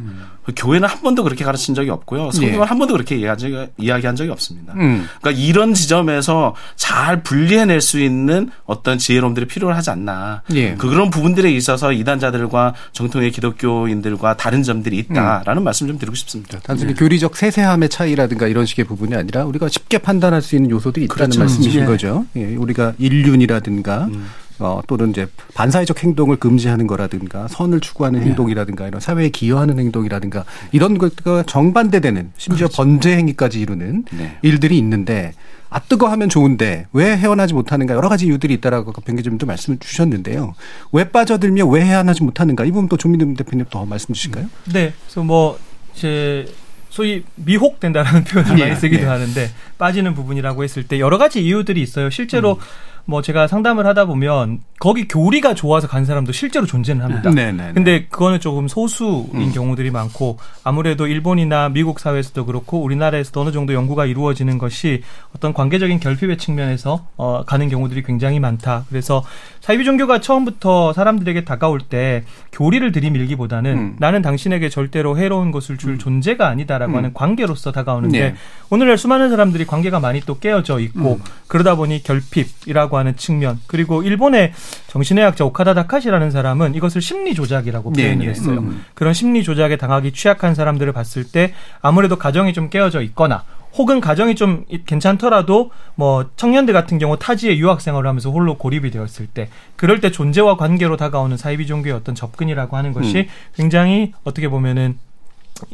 교회는 한 번도 그렇게 가르친 적이 없고요. 성경은 예. 한 번도 그렇게 이야기한 적이, 없습니다. 음. 그러니까 이런 지점에서 잘 분리해낼 수 있는 어떤 지혜로움들이 필요하지 않나. 예. 그런 부분들에 있어서 이단자들과 정통의 기독교인들과 다른 점들이 있다라는 음. 말씀 좀 드리고 싶습니다. 단순히 교리적 세세함의 차이라든가 이런 식의 부분이 아니라 우리가 쉽게 판단할 수 있는 요소들이 있다는 그렇죠. 말씀이신 예. 거죠. 예, 우리가 인륜이라든가 음. 어, 또는 이제 반사회적 행동을 금지하는 거라든가 선을 추구하는 네. 행동이라든가 이런 사회에 기여하는 행동이라든가 이런 것과 정반대되는 심지어 번제 행위까지 이루는 그렇죠. 네. 일들이 있는데 아 뜨거 하면 좋은데 왜 헤어나지 못하는가 여러 가지 이유들이 있다라고 변기점도 말씀을 주셨는데요. 왜 빠져들며 왜 헤어나지 못하는가 이 부분 또 조민근 대표님 더 말씀 주실까요? 네. 그래서 뭐 이제 소위 미혹된다라는 *laughs* 표현을 예, 많이 쓰기도 예. 하는데 빠지는 부분이라고 했을 때 여러 가지 이유들이 있어요. 실제로 뭐 제가 상담을 하다 보면 거기 교리가 좋아서 간 사람도 실제로 존재는 합니다. 네, 네, 네. 근데 그거는 조금 소수인 음. 경우들이 많고 아무래도 일본이나 미국 사회에서도 그렇고 우리나라에서도 어느 정도 연구가 이루어지는 것이 어떤 관계적인 결핍의 측면에서 어, 가는 경우들이 굉장히 많다. 그래서 사이비 종교가 처음부터 사람들에게 다가올 때 교리를 들이밀기보다는 음. 나는 당신에게 절대로 해로운 것을 줄 존재가 아니다라고 음. 하는 관계로서 다가오는데 네. 오늘날 수많은 사람들이 관계가 많이 또 깨어져 있고 음. 그러다 보니 결핍이라고 하는 측면 그리고 일본의 정신의학자 오카다 다카시라는 사람은 이것을 심리 조작이라고 네, 표현을 네. 했어요. 음. 그런 심리 조작에 당하기 취약한 사람들을 봤을 때 아무래도 가정이 좀 깨어져 있거나 혹은 가정이 좀 이- 괜찮더라도 뭐 청년들 같은 경우 타지에 유학 생활을 하면서 홀로 고립이 되었을 때 그럴 때 존재와 관계로 다가오는 사이비 종교의 어떤 접근이라고 하는 것이 음. 굉장히 어떻게 보면은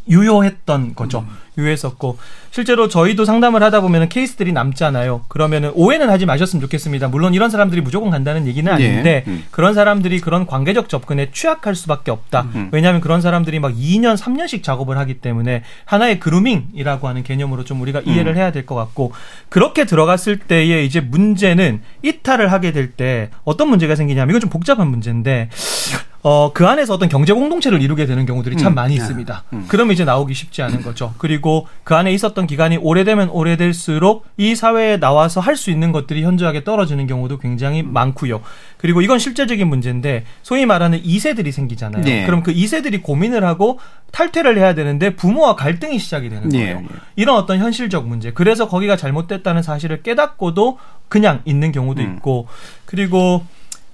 유효했던 거죠. 음. 유효했었고 실제로 저희도 상담을 하다 보면은 케이스들이 남잖아요. 그러면은 오해는 하지 마셨으면 좋겠습니다. 물론 이런 사람들이 무조건 간다는 얘기는 아닌데 예. 음. 그런 사람들이 그런 관계적 접근에 취약할 수밖에 없다. 음. 왜냐하면 그런 사람들이 막 2년, 3년씩 작업을 하기 때문에 하나의 그루밍이라고 하는 개념으로 좀 우리가 이해를 해야 될 것 같고 그렇게 들어갔을 때의 이제 문제는 이탈을 하게 될 때 어떤 문제가 생기냐면 이건 좀 복잡한 문제인데 어, 그 안에서 어떤 경제 공동체를 이루게 되는 경우들이 참 음. 많이 네. 있습니다. 음. 그러면 이제 나오기 쉽지 않은 거죠. 그리고 그 안에 있었던 기간이 오래되면 오래될수록 이 사회에 나와서 할 수 있는 것들이 현저하게 떨어지는 경우도 굉장히 음. 많고요. 그리고 이건 실제적인 문제인데 소위 말하는 2세들이 생기잖아요. 네. 그럼 그 2세들이 고민을 하고 탈퇴를 해야 되는데 부모와 갈등이 시작이 되는 네, 거예요. 네. 이런 어떤 현실적 문제. 그래서 거기가 잘못됐다는 사실을 깨닫고도 그냥 있는 경우도 음. 있고 그리고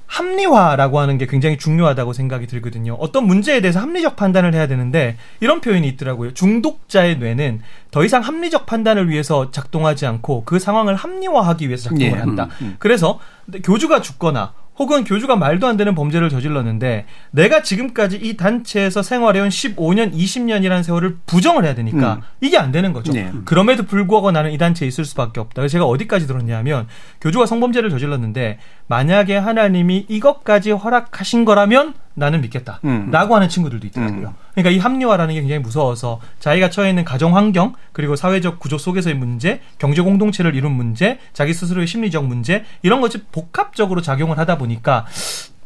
합리화라고 하는 게 굉장히 중요하다고 생각이 들거든요. 어떤 문제에 대해서 합리적 판단을 해야 되는데 이런 표현이 있더라고요. 중독자의 뇌는 더 이상 합리적 판단을 위해서 작동하지 않고 그 상황을 합리화하기 위해서 작동을 예, 한다. 음, 음. 그래서 교주가 죽거나 혹은 교주가 말도 안 되는 범죄를 저질렀는데 내가 지금까지 이 단체에서 생활해온 15년, 20년이라는 세월을 부정을 해야 되니까 음. 이게 안 되는 거죠. 네. 그럼에도 불구하고 나는 이 단체에 있을 수밖에 없다. 그래서 제가 어디까지 들었냐면 교주가 성범죄를 저질렀는데 만약에 하나님이 이것까지 허락하신 거라면 나는 믿겠다. 음. 라고 하는 친구들도 있더라고요. 그러니까 이 합리화라는 게 굉장히 무서워서 자기가 처해 있는 가정 환경 그리고 사회적 구조 속에서의 문제, 경제 공동체를 이룬 문제, 자기 스스로의 심리적 문제 이런 것이 복합적으로 작용을 하다 보니까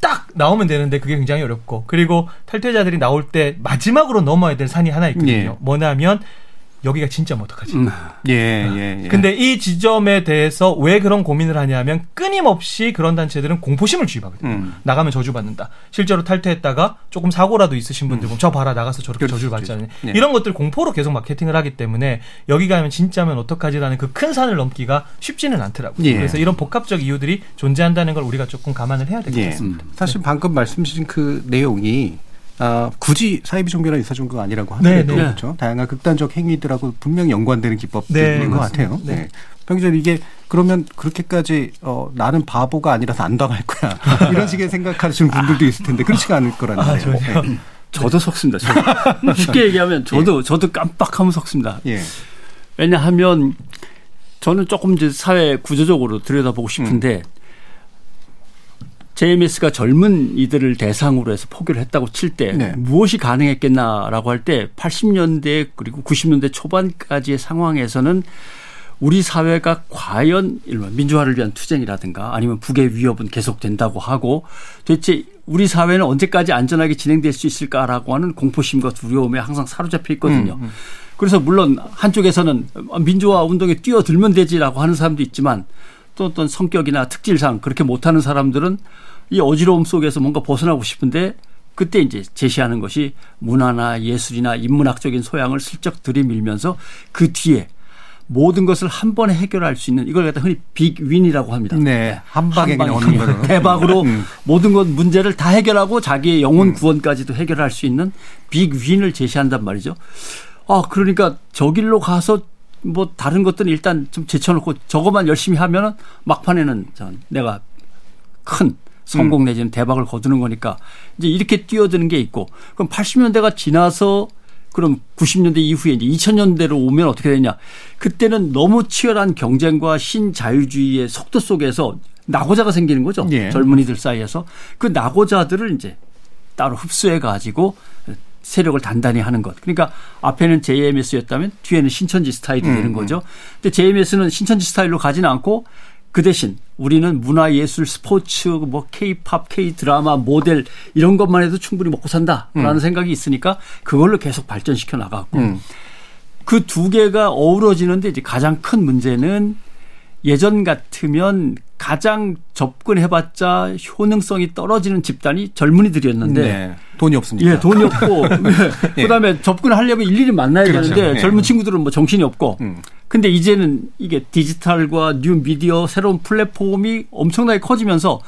딱 나오면 되는데 그게 굉장히 어렵고 그리고 탈퇴자들이 나올 때 마지막으로 넘어야 될 산이 하나 있거든요. 예. 뭐냐면 여기가 진짜 뭐 어떡하지? 음. 예, 예, 예. 근데 이 지점에 대해서 왜 그런 고민을 하냐면 끊임없이 그런 단체들은 공포심을 주입하거든요. 음. 나가면 저주받는다. 실제로 탈퇴했다가 조금 사고라도 있으신 분들 보면 저 봐라 나가서 저렇게 그렇죠, 저주를 받잖아요. 네. 이런 것들 공포로 계속 마케팅을 하기 때문에 여기 가면 진짜면 어떡하지라는 그 큰 산을 넘기가 쉽지는 않더라고요. 예. 그래서 이런 복합적 이유들이 존재한다는 걸 우리가 조금 감안을 해야 될것 예. 같습니다. 사실 방금 말씀 주신 그 내용이 아, 굳이 사이비 종교나 유사 종교가 아니라고 네, 하더라도 네. 그렇죠. 다양한 극단적 행위들하고 분명히 연관되는 기법들인 네, 것. 같아요. 네. 네. 평균 이게 그러면 그렇게까지 어, 나는 바보가 아니라서 안 당할 거야 *laughs* 이런 식의 생각하시는 분들도 있을 텐데 그렇지가 않을 거라는 아, 거예요. 전혀. *laughs* 저도 속습니다. 저도. *laughs* 쉽게 얘기하면 저도 저도 깜빡하면 속습니다. 예. 왜냐하면 저는 조금 이제 사회 구조적으로 들여다보고 싶은데 JMS가 젊은 이들을 대상으로 해서 포교를 했다고 칠때 네. 무엇이 가능했겠나라고 할 때 80년대 그리고 90년대 초반까지의 상황에서는 우리 사회가 과연 일반 민주화를 위한 투쟁이라든가 아니면 북의 위협은 계속된다고 하고 도대체 우리 사회는 언제까지 안전하게 진행될 수 있을까라고 하는 공포심과 두려움에 항상 사로잡혀 있거든요. 음, 그래서 물론 한쪽에서는 민주화 운동에 뛰어들면 되지라고 하는 사람도 있지만 또 어떤 성격이나 특질상 그렇게 못하는 사람들은 이 어지러움 속에서 뭔가 벗어나고 싶은데 그때 이제 제시하는 것이 문화나 예술이나 인문학적인 소양을 슬쩍 들이밀면서 그 뒤에 모든 것을 한 번에 해결할 수 있는 이걸 갖다 흔히 빅윈이라고 합니다. 네. 한 방에 방에 거로. 대박으로 음. 모든 것 문제를 다 해결하고 자기의 영혼 구원까지도 해결할 수 있는 빅윈을 제시한단 말이죠. 아 그러니까 저 길로 가서 뭐 다른 것들은 일단 좀 제쳐놓고 저것만 열심히 하면은 막판에는 전 내가 큰 성공 내지는 대박을 거두는 거니까 이제 이렇게 뛰어드는 게 있고 그럼 80년대가 지나서 그럼 90년대 이후에 이제 2000년대로 오면 어떻게 되냐. 그때는 너무 치열한 경쟁과 신자유주의의 속도 속에서 낙오자가 생기는 거죠. 예. 젊은이들 사이에서. 그 낙오자들을 이제 따로 흡수해 가지고 세력을 단단히 하는 것. 그러니까 앞에는 JMS였다면 뒤에는 신천지 스타일이 되는 거죠. 근데 JMS는 신천지 스타일로 가지는 않고 그 대신 우리는 문화 예술, 스포츠, 뭐 K-팝, K-드라마, 모델 이런 것만 해도 충분히 먹고 산다라는 음. 생각이 있으니까 그걸로 계속 발전시켜 나갔고 음. 그두 개가 어우러지는데 이제 가장 큰 문제는 예전 같으면 가장 접근해봤자 효능성이 떨어지는 집단이 젊은이들이었는데 네. 돈이 없으니까. 예, 돈이 없고 *laughs* 예. 그다음에 접근하려면 일일이 만나야 그렇죠. 되는데 예. 젊은 친구들은 뭐 정신이 없고 음. 근데 이제는 이게 디지털과 뉴 미디어 새로운 플랫폼이 엄청나게 커지면서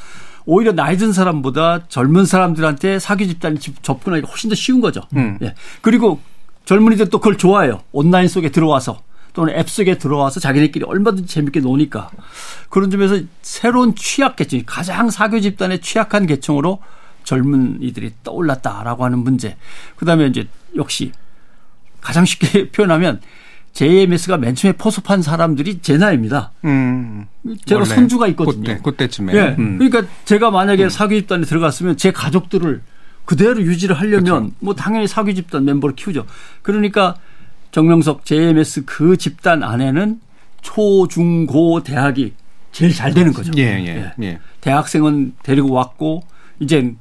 오히려 나이 든 사람보다 젊은 사람들한테 사기 집단이 집- 접근하기가 훨씬 더 쉬운 거죠. 음. 예. 그리고 젊은이들 또 그걸 좋아해요. 온라인 속에 들어와서 또는 앱 속에 들어와서 자기네끼리 얼마든지 재밌게 노니까 그런 점에서 새로운 취약 계층, 가장 사교 집단의 취약한 계층으로 젊은이들이 떠올랐다라고 하는 문제. 그다음에 이제 역시 가장 쉽게 *laughs* 표현하면 JMS가 맨 처음에 포섭한 사람들이 제 나이입니다. 음. 제가 손주가 있거든요. 그때, 그때쯤에. 예. 음. 그러니까 제가 만약에 사교 집단에 들어갔으면 제 가족들을 그대로 유지를 하려면 그렇죠. 뭐 당연히 사교 집단 멤버를 키우죠. 그러니까 정명석 JMS 그 집단 안에는 초, 중, 고, 대학이 제일 잘 되는 거죠. 예, 예, 예. 대학생은 데리고 왔고 이제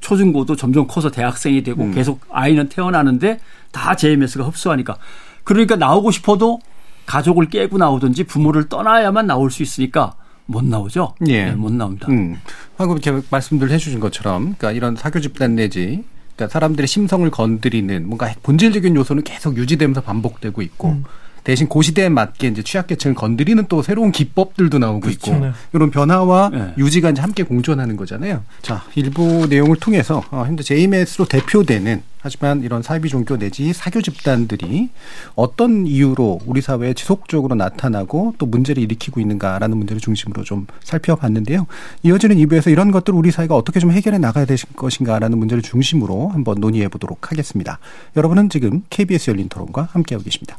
초중고도 점점 커서 대학생이 되고 음. 계속 아이는 태어나는데 다 JMS가 흡수하니까 그러니까 나오고 싶어도 가족을 깨고 나오든지 부모를 떠나야만 나올 수 있으니까 못 나오죠. 예. 네, 못 나옵니다. 음. 방금 이렇게 말씀들 해주신 것처럼, 그러니까 이런 사교 집단 내지, 그러니까 사람들의 심성을 건드리는 뭔가 본질적인 요소는 계속 유지되면서 반복되고 있고, 음. 대신 고시대에 맞게 이제 취약계층을 건드리는 또 새로운 기법들도 나오고 그렇죠. 있고, 네. 이런 변화와 네. 유지가 이제 함께 공존하는 거잖아요. 자, 일부 내용을 통해서 어, 현재 JMS로 대표되는 하지만 이런 사이비 종교 내지 사교 집단들이 어떤 이유로 우리 사회에 지속적으로 나타나고 또 문제를 일으키고 있는가라는 문제를 중심으로 좀 살펴봤는데요. 이어지는 2부에서 이런 것들을 우리 사회가 어떻게 좀 해결해 나가야 될 것인가라는 문제를 중심으로 한번 논의해 보도록 하겠습니다. 여러분은 지금 KBS 열린 토론과 함께하고 계십니다.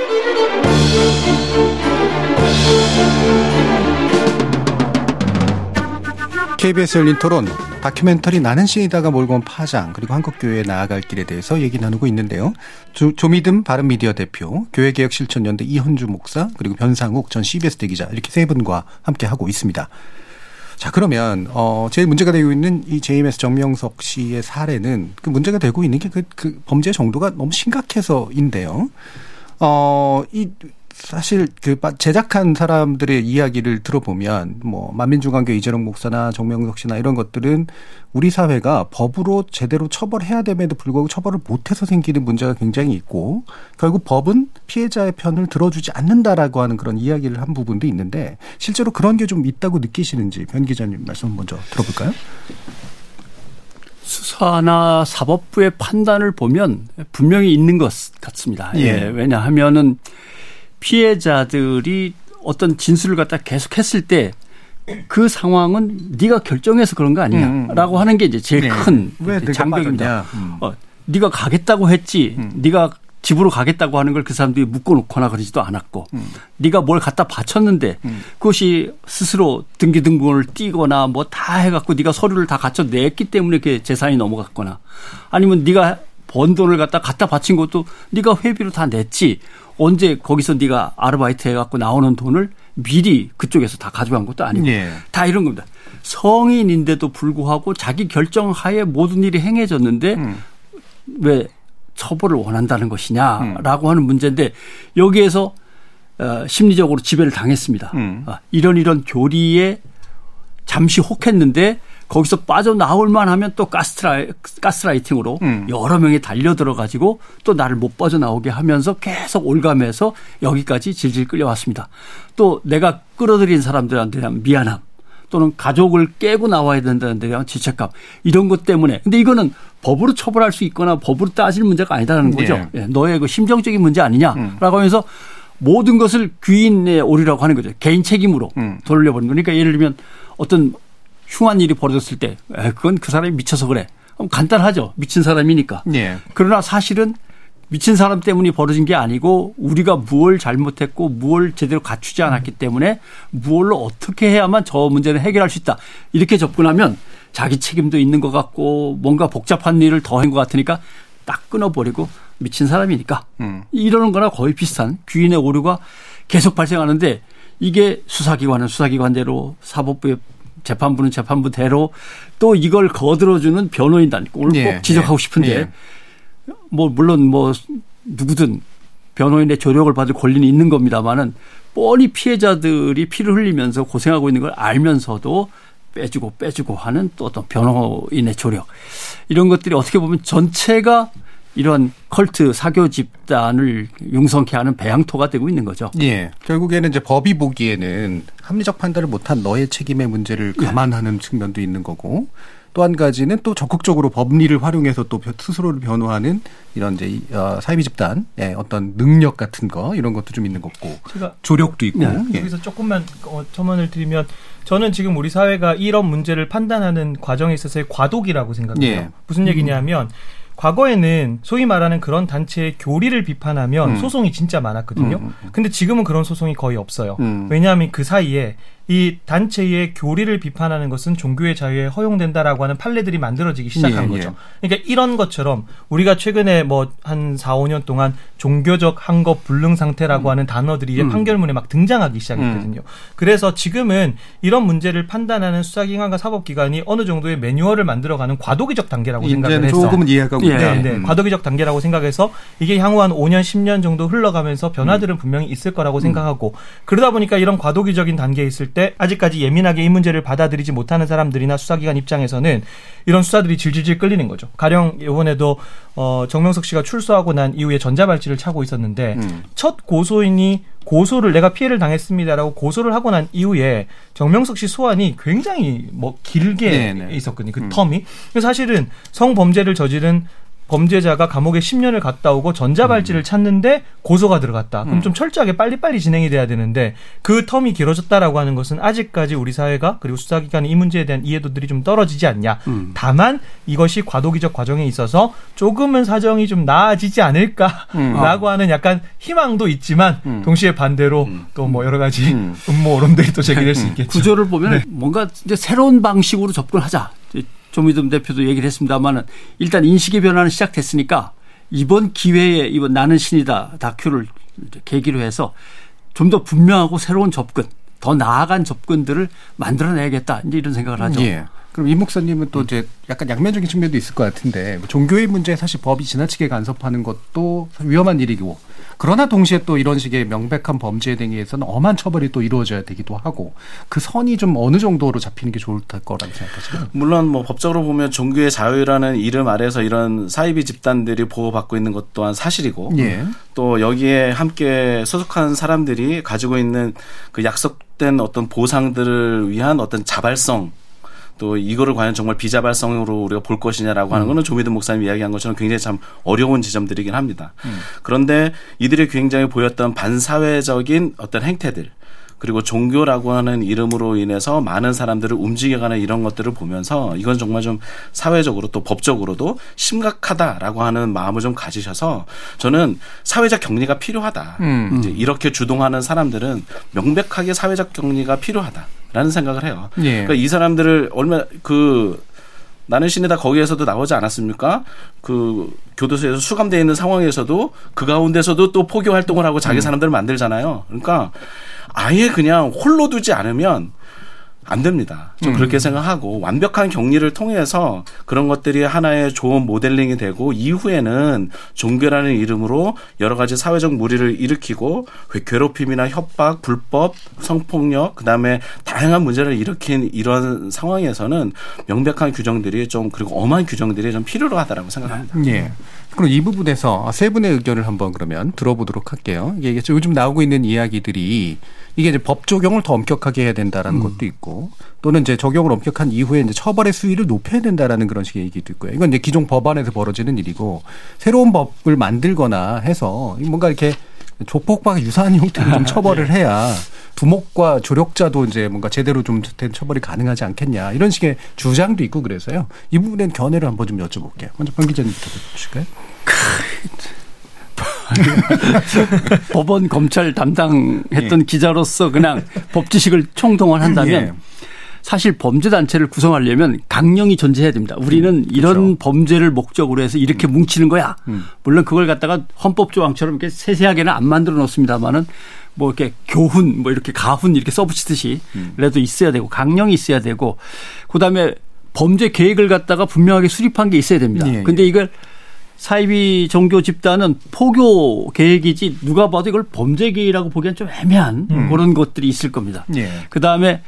KBS 열린 토론 다큐멘터리 나는 신이다가 몰고 온 파장 그리고 한국교회에 나아갈 길에 대해서 얘기 나누고 있는데요. 조, 조미듬 바른미디어 대표, 교회개혁실천연대 이현주 목사 그리고 변상욱 전 CBS 대기자 이렇게 세 분과 함께 하고 있습니다. 자 그러면 어 제일 문제가 되고 있는 이 JMS 정명석 씨의 사례는 그 문제가 되고 있는 게그 그 범죄 정도가 너무 심각해서인데요. 어 이 사실 그 빠- 제작한 사람들의 이야기를 들어보면 뭐 만민중앙교 이재룡 목사나 정명석 씨나 이런 것들은 우리 사회가 법으로 제대로 처벌해야 됨에도 불구하고 처벌을 못해서 생기는 문제가 굉장히 있고 결국 법은 피해자의 편을 들어주지 않는다라고 하는 그런 이야기를 한 부분도 있는데 실제로 그런 게 좀 있다고 느끼시는지 변 기자님 말씀 먼저 들어볼까요? 수사나 사법부의 판단을 보면 분명히 있는 것 같습니다. 예. 예. 왜냐하면은 피해자들이 어떤 진술을 갖다 계속했을 때 그 상황은 네가 결정해서 그런 거 아니냐라고 하는 게 이제 제일 네. 큰 장벽입니다. 음. 어, 네가 가겠다고 했지. 네가 집으로 가겠다고 하는 걸 그 사람들이 묶어놓거나 그러지도 않았고, 네가 뭘 갖다 바쳤는데 그것이 스스로 등기등본을 띄거나 뭐 다 해갖고 네가 서류를 다 갖춰 냈기 때문에 그 재산이 넘어갔거나, 아니면 네가 번 돈을 갖다 갖다 바친 것도 네가 회비로 다 냈지. 언제 거기서 네가 아르바이트 해갖고 나오는 돈을 미리 그쪽에서 다 가져간 것도 아니고 예. 다 이런 겁니다. 성인인데도 불구하고 자기 결정하에 모든 일이 행해졌는데 왜 처벌을 원한다는 것이냐라고 하는 문제인데 여기에서 어, 심리적으로 지배를 당했습니다. 음. 아, 이런 이런 교리에 잠시 혹했는데 거기서 빠져나올 만 하면 또 가스트라이, 가스라이팅으로 음. 여러 명이 달려들어 가지고 또 나를 못 빠져나오게 하면서 계속 올가매서 여기까지 질질 끌려왔습니다. 또 내가 끌어들인 사람들한테 대한 미안함 또는 가족을 깨고 나와야 된다는 데 대한 죄책감 이런 것 때문에 근데 이거는 법으로 처벌할 수 있거나 법으로 따질 문제가 아니다라는 거죠. 예. 예, 너의 그 심정적인 문제 아니냐라고 하면서 모든 것을 귀인의 오류라고 하는 거죠. 개인 책임으로 음. 돌려버리는 거니까 예를 들면 어떤 흉한 일이 벌어졌을 때 에, 그건 그 사람이 미쳐서 그래. 그럼 간단하죠. 미친 사람이니까. 예. 그러나 사실은 미친 사람 때문이 벌어진 게 아니고 우리가 무엇을 잘못했고 무엇을 제대로 갖추지 않았기 때문에 무엇을 어떻게 해야만 저 문제를 해결할 수 있다. 이렇게 접근하면 자기 책임도 있는 것 같고 뭔가 복잡한 일을 더한 것 같으니까 딱 끊어버리고 미친 사람이니까 음. 이러는 거나 거의 비슷한 귀인의 오류가 계속 발생하는데 이게 수사기관은 수사기관대로 사법부의 재판부는 재판부대로 또 이걸 거들어주는 변호인단 오늘 예, 꼭 지적하고 예, 싶은데 예. 뭐 물론 뭐 누구든 변호인의 조력을 받을 권리는 있는 겁니다만은 뻔히 피해자들이 피를 흘리면서 고생하고 있는 걸 알면서도 빼주고 빼주고 하는 또 어떤 변호인의 조력 이런 것들이 어떻게 보면 전체가 이런 컬트 사교 집단을 융성케 하는 배양토가 되고 있는 거죠. 예. 결국에는 이제 법이 보기에는 합리적 판단을 못한 너의 책임의 문제를 감안하는 측면도 있는 거고 또 한 가지는 또 적극적으로 법리를 활용해서 또 스스로를 변호하는 이런 이제 이, 어, 사이비 집단의 어떤 능력 같은 거 이런 것도 좀 있는 거고 제가 조력도 있고 네. 예. 여기서 조금만 어, 첨언을 드리면 저는 지금 우리 사회가 이런 문제를 판단하는 과정에 있어서의 과도기라고 생각해요. 예. 무슨 얘기냐면 과거에는 소위 말하는 그런 단체의 교리를 비판하면 음. 소송이 진짜 많았거든요. 음, 음. 근데 지금은 그런 소송이 거의 없어요. 음. 왜냐하면 그 사이에 이 단체의 교리를 비판하는 것은 종교의 자유에 허용된다라고 하는 판례들이 만들어지기 시작한 예, 거죠. 그러니까 이런 것처럼 우리가 최근에 뭐 한 4, 5년 동안 종교적 항거 불능 상태라고 하는 단어들이 이제 음. 판결문에 막 등장하기 시작했거든요. 그래서 지금은 이런 문제를 판단하는 수사기관과 사법기관이 어느 정도의 매뉴얼을 만들어가는 과도기적 단계라고 생각을 해서 조금은 이해하고 예. 네, 네. 음. 과도기적 단계라고 생각해서 이게 향후 한 5년, 10년 정도 흘러가면서 음. 변화들은 분명히 있을 거라고 생각하고 그러다 보니까 이런 과도기적인 단계에 있을 때 아직까지 예민하게 이 문제를 받아들이지 못하는 사람들이나 수사기관 입장에서는 이런 수사들이 질질질 끌리는 거죠. 가령 이번에도 어, 정명석 씨가 출소하고 난 이후에 전자발찌를 차고 있었는데 음. 첫 고소인이 고소를 내가 피해를 당했습니다라고 고소를 하고 난 이후에 정명석 씨 소환이 굉장히 뭐 길게 네네. 있었거든요. 그 음. 텀이. 사실은 성범죄를 저지른 범죄자가 감옥에 10년을 갔다 오고 음. 전자발찌를 찾는데 고소가 들어갔다. 그럼 좀 철저하게 빨리빨리 진행이 돼야 되는데 그 텀이 길어졌다라고 하는 것은 아직까지 우리 사회가 그리고 수사기관이 이 문제에 대한 이해도들이 좀 떨어지지 않냐. 음. 다만 이것이 과도기적 과정에 있어서 조금은 사정이 좀 나아지지 음. *laughs* 않을까라고 하는 약간 희망도 있지만 음. 동시에 반대로 또 뭐 여러 가지 음. 음모 오름들이 또 제기될 수 있겠죠. 구조를 보면 네. 뭔가 이제 새로운 방식으로 접근하자. 조미듬 대표도 얘기를 했습니다만은 일단 인식의 변화는 시작됐으니까 이번 기회에 이번 나는 신이다 다큐를 계기로 해서 좀 더 분명하고 새로운 접근, 더 나아간 접근들을 만들어내야겠다. 이제 이런 생각을 하죠. 예. 그럼 이 목사님은 또 이제 약간 양면적인 측면도 있을 것 같은데 뭐 종교의 문제에 사실 법이 지나치게 간섭하는 것도 위험한 일이고 그러나 동시에 또 이런 식의 명백한 범죄에 대해서는 엄한 처벌이 또 이루어져야 되기도 하고 그 선이 좀 어느 정도로 잡히는 게 좋을 거라고 생각하시나요? 물론 뭐 법적으로 보면 종교의 자유라는 이름 아래서 이런 사이비 집단들이 보호받고 있는 것 또한 사실이고 예. 또 여기에 함께 소속한 사람들이 가지고 있는 그 약속된 어떤 보상들을 위한 어떤 자발성 또 이거를 과연 정말 비자발성으로 우리가 볼 것이냐라고 하는 거는 조미든 목사님 이야기한 것처럼 굉장히 참 어려운 지점들이긴 합니다. 그런데 이들이 굉장히 보였던 반사회적인 어떤 행태들 그리고 종교라고 하는 이름으로 인해서 많은 사람들을 움직여가는 이런 것들을 보면서 이건 정말 좀 사회적으로 또 법적으로도 심각하다라고 하는 마음을 좀 가지셔서 저는 사회적 격리가 필요하다. 음. 이제 이렇게 주동하는 사람들은 명백하게 사회적 격리가 필요하다 라는 생각을 해요. 예. 그러니까 이 사람들을 얼마 그 나는 신이다 거기에서도 나오지 않았습니까? 그 교도소에서 수감되어 있는 상황에서도 그 가운데서도 또 포교 활동을 하고 자기 사람들을 만들잖아요. 그러니까 아예 그냥 홀로 두지 않으면 안 됩니다. 좀 그렇게 생각하고 완벽한 격리를 통해서 그런 것들이 하나의 좋은 모델링이 되고 이후에는 종교라는 이름으로 여러 가지 사회적 무리를 일으키고 괴롭힘이나 협박, 불법, 성폭력, 그다음에 다양한 문제를 일으킨 이런 상황에서는 명백한 규정들이 좀 그리고 엄한 규정들이 좀 필요로 하다라고 생각합니다. 예. 그럼 이 부분에서 세 분의 의견을 한번 그러면 들어보도록 할게요. 이게 요즘 나오고 있는 이야기들이 이게 이제 법 적용을 더 엄격하게 해야 된다라는 것도 있고 또는 이제 적용을 엄격한 이후에 이제 처벌의 수위를 높여야 된다라는 그런 식의 얘기도 있고요. 이건 이제 기존 법안에서 벌어지는 일이고 새로운 법을 만들거나 해서 뭔가 이렇게 조폭과 유사한 형태로 좀 *laughs* 처벌을 해야 두목과 조력자도 이제 뭔가 제대로 좀 된 처벌이 가능하지 않겠냐 이런 식의 주장도 있고 그래서요. 이 부분엔 견해를 한번 좀 여쭤볼게요. 먼저 방 기자님부터 보실까요? *laughs* 법원 검찰 담당했던 예. 기자로서 그냥 법 지식을 총동원한다면 예. 사실 범죄 단체를 구성하려면 강령이 존재해야 됩니다. 우리는 이런 범죄를 목적으로 해서 이렇게 뭉치는 거야. 음. 물론 그걸 갖다가 헌법 조항처럼 이렇게 세세하게는 안 만들어 놓습니다만은 뭐 이렇게 교훈 뭐 이렇게 가훈 이렇게 써붙이듯이 그래도 있어야 되고 강령이 있어야 되고 그다음에 범죄 계획을 갖다가 분명하게 수립한 게 있어야 됩니다. 예, 예. 근데 이걸 사이비 종교 집단은 포교 계획이지 누가 봐도 이걸 범죄 계획이라고 보기엔 좀 애매한 그런 것들이 있을 겁니다. 예. 그 다음에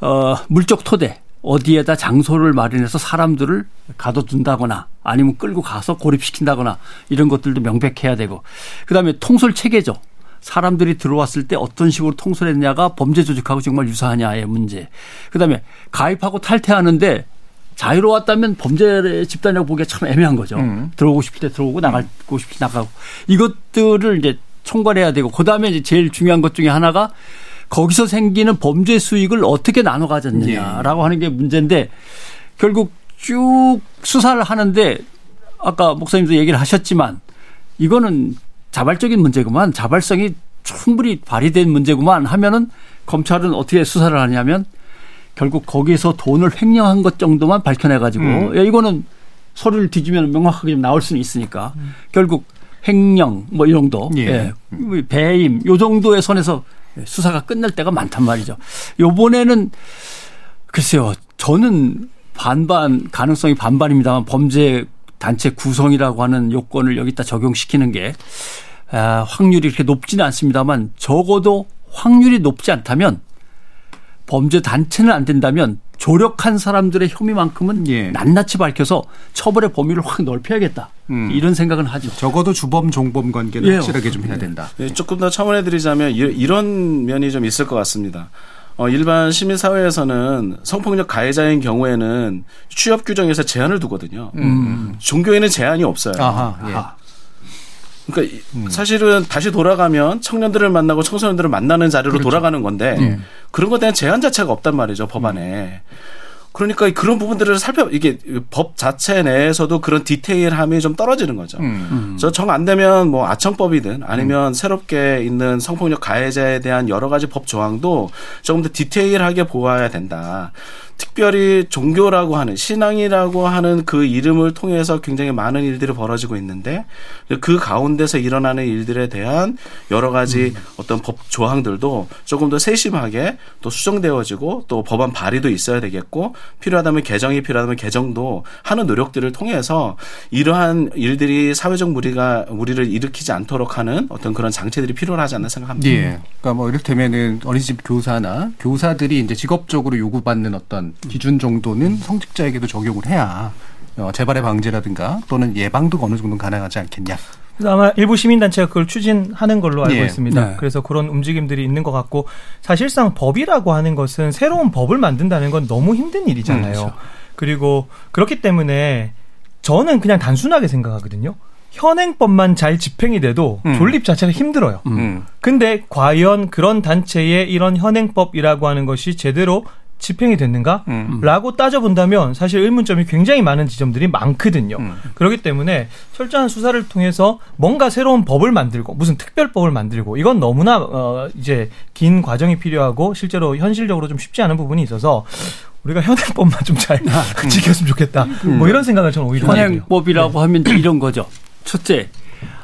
어, 물적 토대 어디에다 장소를 마련해서 사람들을 가둬둔다거나 아니면 끌고 가서 고립시킨다거나 이런 것들도 명백해야 되고 그 다음에 통솔 체계죠. 사람들이 들어왔을 때 어떤 식으로 통솔했냐가 범죄 조직하고 정말 유사하냐의 문제. 그 다음에 가입하고 탈퇴하는데 자유로웠다면 범죄 집단이라고 보기가 참 애매한 거죠. 음. 들어오고 싶을 때 들어오고 나가고 싶을 때 나가고 이것들을 이제 총괄해야 되고 그 다음에 이제 제일 중요한 것 중에 하나가 거기서 생기는 범죄 수익을 어떻게 나눠 가졌느냐라고 하는 게 문제인데 결국 쭉 수사를 하는데 아까 목사님도 얘기를 하셨지만 이거는 자발적인 문제구만 자발성이 충분히 발휘된 문제구만 하면은 검찰은 어떻게 수사를 하냐면 결국 거기서 돈을 횡령한 것 정도만 밝혀내가지고 음. 야, 이거는 서류를 뒤지면 명확하게 좀 나올 수는 있으니까 결국 횡령 뭐 이 정도 예. 예. 배임 요 정도의 선에서 수사가 끝날 때가 많단 말이죠. 요번에는 글쎄요 저는 반반 가능성이 반반입니다만 범죄 단체 구성이라고 하는 요건을 여기다 적용시키는 게 아, 확률이 그렇게 높지는 않습니다만 적어도 확률이 높지 않다면 범죄 단체는 안 된다면 조력한 사람들의 혐의만큼은 예. 낱낱이 밝혀서 처벌의 범위를 확 넓혀야겠다. 음. 이런 생각은 하죠. 적어도 주범 종범 관계는 예. 확실하게 좀 해야 된다. 예, 조금 더 첨언해 드리자면 이- 이런 면이 좀 있을 것 같습니다. 어, 일반 시민 사회에서는 성폭력 가해자인 경우에는 취업 규정에서 제한을 두거든요. 음. 종교에는 제한이 없어요. 아하. 그러니까 이- 사실은 다시 돌아가면 청년들을 만나고 청소년들을 만나는 자리로 돌아가는 건데 예. 그런 것에 대한 제한 자체가 없단 말이죠 법안에. 그러니까 그런 부분들을 살펴 이게 법 자체 내에서도 그런 디테일함이 좀 떨어지는 거죠. 음. 저 정 안 되면 뭐 아청법이든 아니면 새롭게 있는 성폭력 가해자에 대한 여러 가지 법 조항도 조금 더 디테일하게 보아야 된다. 특별히 종교라고 하는 신앙이라고 하는 그 이름을 통해서 굉장히 많은 일들이 벌어지고 있는데 그 가운데서 일어나는 일들에 대한 여러 가지 어떤 법 조항들도 조금 더 세심하게 또 수정되어지고 또 법안 발의도 있어야 되겠고 필요하다면 개정이 필요하다면 개정도 하는 노력들을 통해서 이러한 일들이 사회적 무리가 무리를 일으키지 않도록 하는 어떤 그런 장치들이 필요하지 않나 생각합니다. 예. 그러니까 뭐 이를테면은 어린이집 교사나 교사들이 이제 직업적으로 요구받는 어떤 기준 정도는 성직자에게도 적용을 해야 어, 재발의 방지라든가 또는 예방도 어느 정도 는 가능하지 않겠냐. 그래서 아마 일부 시민단체가 그걸 추진하는 걸로 알고 예. 있습니다. 네. 그래서 그런 움직임들이 있는 것 같고 사실상 법이라고 하는 것은 새로운 법을 만든다는 건 너무 힘든 일이잖아요. 음, 그렇죠. 그리고 그렇기 때문에 저는 그냥 단순하게 생각하거든요. 현행법만 잘 집행이 돼도 음. 존립 자체가 힘들어요. 음. 근데 과연 그런 단체의 이런 현행법이라고 하는 것이 제대로 집행이 됐는가? 음. 라고 따져본다면 사실 의문점이 굉장히 많은 지점들이 많거든요. 음. 그렇기 때문에 철저한 수사를 통해서 뭔가 새로운 법을 만들고 무슨 특별법을 만들고 이건 너무나 어 이제 긴 과정이 필요하고 실제로 현실적으로 좀 쉽지 않은 부분이 있어서 우리가 *laughs* 현행법만 좀잘 *laughs* 지켰으면 좋겠다. 뭐 이런 생각을 저는 오히려. 현행법이라고 하면 이제 이런 거죠. 첫째,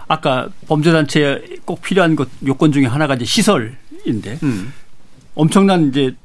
아까 범죄단체에 꼭 필요한 것 요건 중에 하나가 이제 시설인데 음. 엄청난 이제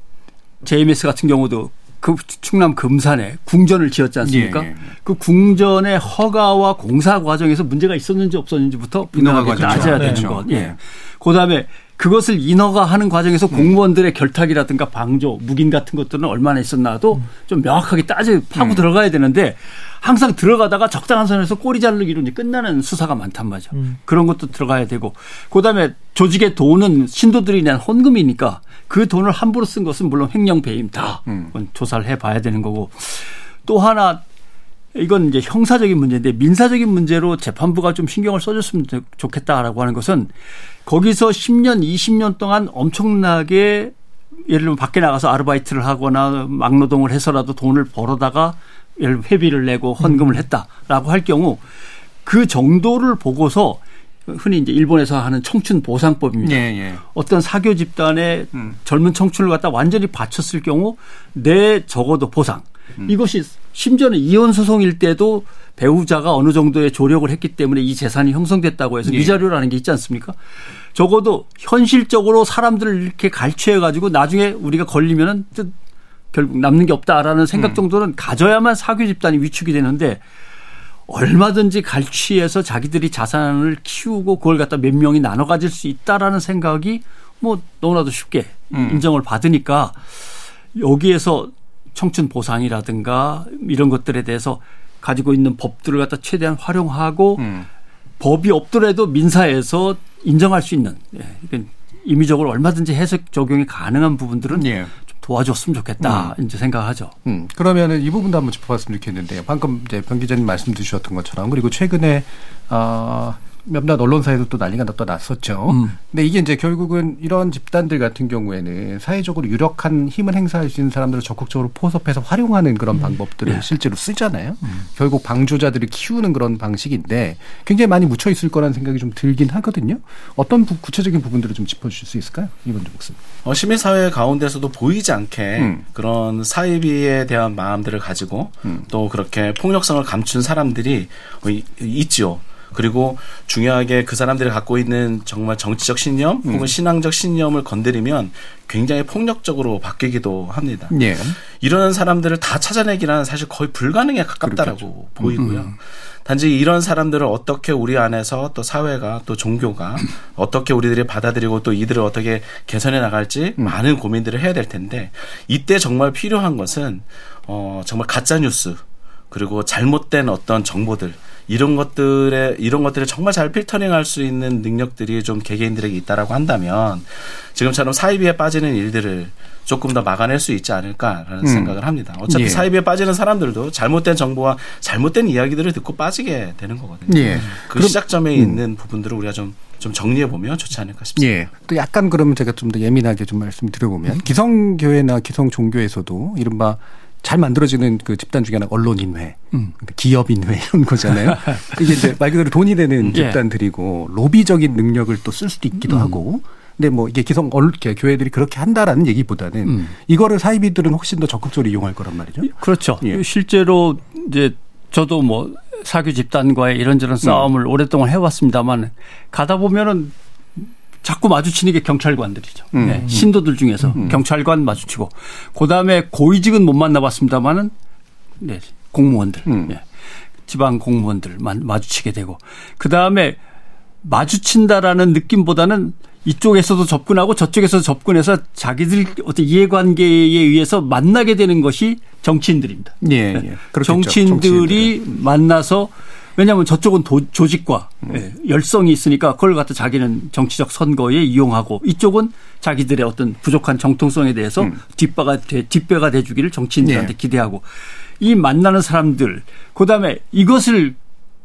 JMS 같은 경우도 그 충남 금산에 궁전을 지었지 않습니까? 예, 예. 그 궁전의 허가와 공사 과정에서 문제가 있었는지 없었는지부터 인허가 분명하게. 따져야 네. 되는 그렇죠. 것. 예. 예. 그다음에 그것을 인허가하는 과정에서 공무원들의 결탁이라든가 방조, 묵인 같은 것들은 얼마나 있었나도 좀 명확하게 따져 파고 들어가야 되는데 항상 들어가다가 적당한 선에서 꼬리 자르기로 이제 끝나는 수사가 많단 말이죠. 음. 그런 것도 들어가야 되고 그다음에 조직의 돈은 신도들이 낸 헌금이니까 그 돈을 함부로 쓴 것은 물론 횡령 배임 다. 음. 조사를 해봐야 되는 거고. 또 하나 이건 이제 형사적인 문제인데 민사적인 문제로 재판부가 좀 신경을 써줬으면 좋겠다라고 하는 것은 거기서 10년, 20년 동안 엄청나게 예를 들면 밖에 나가서 아르바이트를 하거나 막노동을 해서라도 돈을 벌어다가 예를 들면 회비를 내고 헌금을 했다라고 할 경우 그 정도를 보고서 흔히 이제 일본에서 하는 청춘 보상법입니다. 예, 예. 어떤 사교 집단의 음. 젊은 청춘을 갖다 완전히 바쳤을 경우 내 적어도 보상. 음. 이것이 심지어는 이혼 소송일 때도 배우자가 어느 정도의 조력을 했기 때문에 이 재산이 형성됐다고 해서 예. 위자료라는 게 있지 않습니까? 적어도 현실적으로 사람들을 이렇게 갈취해 가지고 나중에 우리가 걸리면은 결국 남는 게 없다라는 생각 음. 정도는 가져야만 사교 집단이 위축이 되는데 얼마든지 갈취해서 자기들이 자산을 키우고 그걸 갖다 몇 명이 나눠 가질 수 있다라는 생각이 뭐 너무나도 쉽게 음. 인정을 받으니까 여기에서 청춘 보상이라든가 이런 것들에 대해서 가지고 있는 법들을 갖다 최대한 활용하고 음. 법이 없더라도 민사에서 인정할 수 있는 예, 임의적으로 얼마든지 해석 적용이 가능한 부분들은 예. 좀 도와줬으면 좋겠다 음. 이제 생각하죠. 음. 그러면은 이 부분도 한번 짚어봤으면 좋겠는데요. 방금 이제 변 기자님 말씀 주셨던 것처럼 그리고 최근에 어, 몇몇 언론사에도 또 난리가 또 났었죠. 음. 근데 이게 이제 결국은 이런 집단들 같은 경우에는 사회적으로 유력한 힘을 행사할 수 있는 사람들을 적극적으로 포섭해서 활용하는 그런 음. 방법들을 네. 실제로 쓰잖아요. 음. 결국 방조자들을 키우는 그런 방식인데 굉장히 많이 묻혀 있을 거라는 생각이 좀 들긴 하거든요. 어떤 부, 구체적인 부분들을 좀 짚어주실 수 있을까요? 이번 목씀. 어, 시민사회 가운데서도 보이지 않게 음. 그런 사이비에 대한 마음들을 가지고 음. 또 그렇게 폭력성을 감춘 사람들이 어, 있죠. 그리고 중요하게 그 사람들이 갖고 있는 정말 정치적 신념 혹은 음. 신앙적 신념을 건드리면 굉장히 폭력적으로 바뀌기도 합니다. 예. 이런 사람들을 다 찾아내기는 사실 거의 불가능에 가깝다라고 그렇겠죠. 보이고요. 음. 단지 이런 사람들을 어떻게 우리 안에서 또 사회가 또 종교가 *laughs* 어떻게 우리들이 받아들이고 또 이들을 어떻게 개선해 나갈지 음. 많은 고민들을 해야 될 텐데 이때 정말 필요한 것은 어 정말 가짜 뉴스 그리고 잘못된 어떤 정보들 이런 것들에 이런 것들을 정말 잘 필터링할 수 있는 능력들이 좀 개개인들에게 있다라고 한다면 지금처럼 사이비에 빠지는 일들을 조금 더 막아낼 수 있지 않을까라는 음. 생각을 합니다. 어차피 예. 사이비에 빠지는 사람들도 잘못된 정보와 잘못된 이야기들을 듣고 빠지게 되는 거거든요. 예. 그 그럼, 시작점에 음. 있는 부분들을 우리가 좀, 좀 정리해 보면 좋지 않을까 싶습니다. 예. 또 약간 그러면 제가 좀 더 예민하게 좀 말씀드려 보면 기성 교회나 기성 종교에서도 이른바 잘 만들어지는 그 집단 중에 하나 언론인회, 음. 그러니까 기업인회 이런 거잖아요. *laughs* 이게 이제 말 그대로 돈이 되는 예. 집단들이고 로비적인 능력을 또 쓸 수도 있기도 음. 하고. 근데 뭐 이게 기성 언 교회들이 그렇게 한다라는 얘기보다는 음. 이거를 사이비들은 훨씬 더 적극적으로 이용할 거란 말이죠. 그렇죠. 예. 실제로 이제 저도 뭐 사교 집단과의 이런저런 싸움을 음. 오랫동안 해왔습니다만 가다 보면은 자꾸 마주치는 게 경찰관들이죠. 음. 네. 신도들 중에서 음. 경찰관 마주치고 그다음에 고위직은 못 만나봤습니다만은 네. 공무원들, 음. 네. 지방 공무원들 마주치게 되고 그다음에 마주친다라는 느낌보다는 이쪽에서도 접근하고 저쪽에서 접근해서 자기들 어떤 이해관계에 의해서 만나게 되는 것이 정치인들입니다. 예, 네. 예. 정치인들이 정치인들. 만나서 왜냐하면 저쪽은 도, 조직과 음. 열성이 있으니까 그걸 갖다 자기는 정치적 선거에 이용하고 이쪽은 자기들의 어떤 부족한 정통성에 대해서 음. 뒷배가 돼, 뒷배가 돼주기를 정치인들한테 네. 기대하고 이 만나는 사람들 그다음에 이것을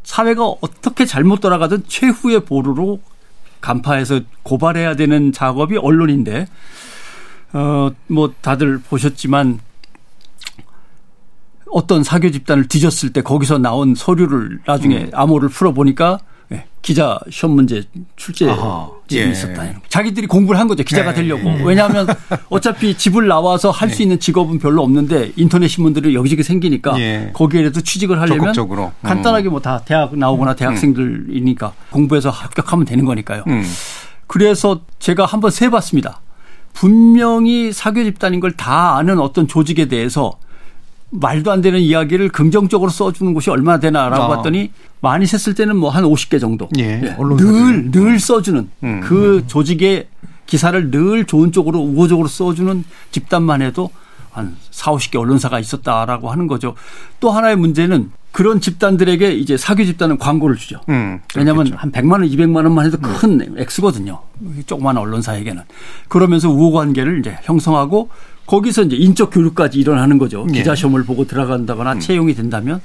사회가 어떻게 잘못 돌아가든 최후의 보루로 간파해서 고발해야 되는 작업이 언론인데 어 뭐 다들 보셨지만 어떤 사교 집단을 뒤졌을 때 거기서 나온 서류를 나중에 음. 암호를 풀어보니까 예, 기자 시험 문제 출제집이 예. 있었다. 자기들이 공부를 한 거죠. 기자가 예. 되려고. 예. 왜냐하면 *laughs* 어차피 집을 나와서 할수 예. 있는 직업은 별로 없는데 인터넷 신문들이 여기저기 생기니까 예. 거기에라도 취직을 하려면 적극적으로. 간단하게 뭐 다 대학 나오거나 음. 대학생들이니까 공부해서 합격하면 되는 거니까요. 음. 그래서 제가 한번 세봤습니다. 분명히 사교 집단인 걸 다 아는 어떤 조직에 대해서 말도 안 되는 이야기를 긍정적으로 써주는 곳이 얼마나 되나라고 아. 봤더니 많이 셌을 때는 뭐 한 50개 정도. 예. 예. 늘, 늘 써주는 음. 그 조직의 기사를 늘 좋은 쪽으로 우호적으로 써주는 집단만 해도 한 4, 50개 언론사가 있었다라고 하는 거죠. 또 하나의 문제는 그런 집단들에게 이제 사기 집단은 광고를 주죠. 음, 왜냐하면 한 100만 원, 200만 원만 해도 큰 음. 액수거든요. 조그마한 언론사에게는. 그러면서 우호 관계를 이제 형성하고 거기서 이제 인적 교류까지 일어나는 거죠. 예. 기자 시험을 보고 들어간다거나 음. 채용이 된다면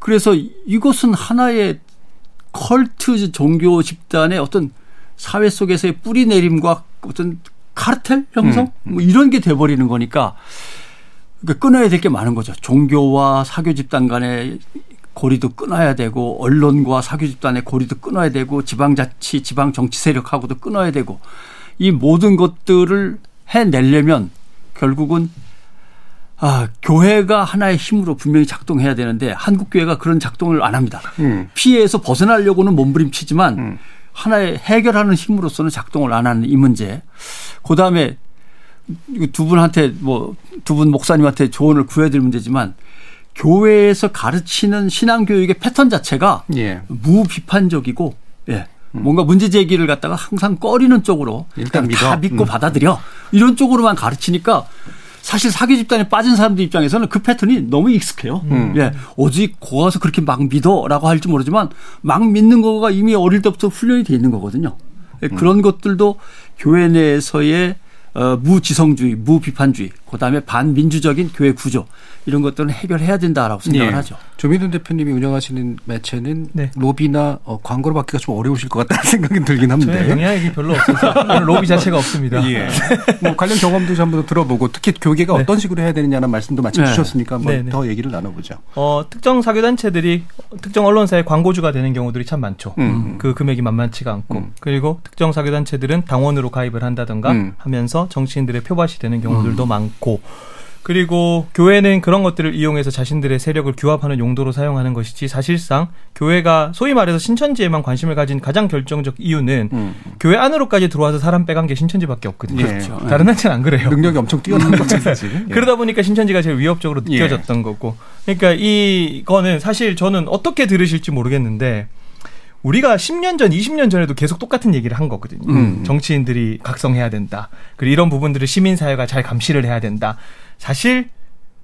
그래서 이것은 하나의 컬트 종교 집단의 어떤 사회 속에서의 뿌리 내림과 어떤 카르텔 형성 음, 뭐 이런 게 돼버리는 거니까 그러니까 끊어야 될 게 많은 거죠. 종교와 사교 집단 간의 고리도 끊어야 되고 언론과 사교 집단의 고리도 끊어야 되고 지방자치, 지방 정치 세력하고도 끊어야 되고 이 모든 것들을 해내려면 결국은 아, 교회가 하나의 힘으로 분명히 작동해야 되는데 한국 교회가 그런 작동을 안 합니다. 음. 피해에서 벗어나려고는 몸부림치지만 하나의 해결하는 힘으로서는 작동을 안 하는 이 문제. 그 다음에 두 분한테 뭐 두 분 목사님한테 조언을 구해야 될 문제지만 교회에서 가르치는 신앙 교육의 패턴 자체가 예. 무비판적이고 예. 뭔가 문제 제기를 갖다가 항상 꺼리는 쪽으로 일단 그냥 다 믿어. 믿고 음. 받아들여 이런 쪽으로만 가르치니까 사실 사기 집단에 빠진 사람들 입장에서는 그 패턴이 너무 익숙해요. 음. 예. 오직 고와서 그렇게 막 믿어라고 할지 모르지만 막 믿는 거가 이미 어릴 때부터 훈련이 돼 있는 거거든요. 예, 음. 그런 것들도 교회 내에서의 어, 무지성주의, 무비판주의, 그다음에 반민주적인 교회 구조 이런 것들은 해결해야 된다라고 생각을 예. 하죠. 조민돈 대표님이 운영하시는 매체는 네. 로비나 어, 광고를 받기가 좀 어려우실 것 같다는 *laughs* 생각이 들긴 합니다. 영향력이 별로 없어서 로비 자체가 없습니다. 예. 뭐 관련 경험도 좀 한번 들어보고 특히 교계가 네. 어떤 식으로 해야 되느냐는 말씀도 마침 네. 주셨으니까 한번 네, 네. 더 얘기를 나눠보죠. 어, 특정 사교단체들이 특정 언론사의 광고주가 되는 경우들이 참 많죠. 음. 그 금액이 만만치가 않고. 음. 그리고 특정 사교단체들은 당원으로 가입을 한다던가 음. 하면서 정치인들의 표밭이 되는 경우들도 많고. 그리고 교회는 그런 것들을 이용해서 자신들의 세력을 규합하는 용도로 사용하는 것이지 사실상 교회가 소위 말해서 신천지에만 관심을 가진 가장 결정적 이유는 음. 교회 안으로까지 들어와서 사람 빼간 게 신천지밖에 없거든요. 그렇죠. 다른 단체는 안 그래요. 능력이 엄청 뛰어난 거죠, 사실. *laughs* 예. 그러다 보니까 신천지가 제일 위협적으로 예. 느껴졌던 거고. 그러니까 이거는 사실 저는 어떻게 들으실지 모르겠는데 우리가 10년 전, 20년 전에도 계속 똑같은 얘기를 한 거거든요. 음. 정치인들이 각성해야 된다. 그리고 이런 부분들을 시민사회가 잘 감시를 해야 된다. 사실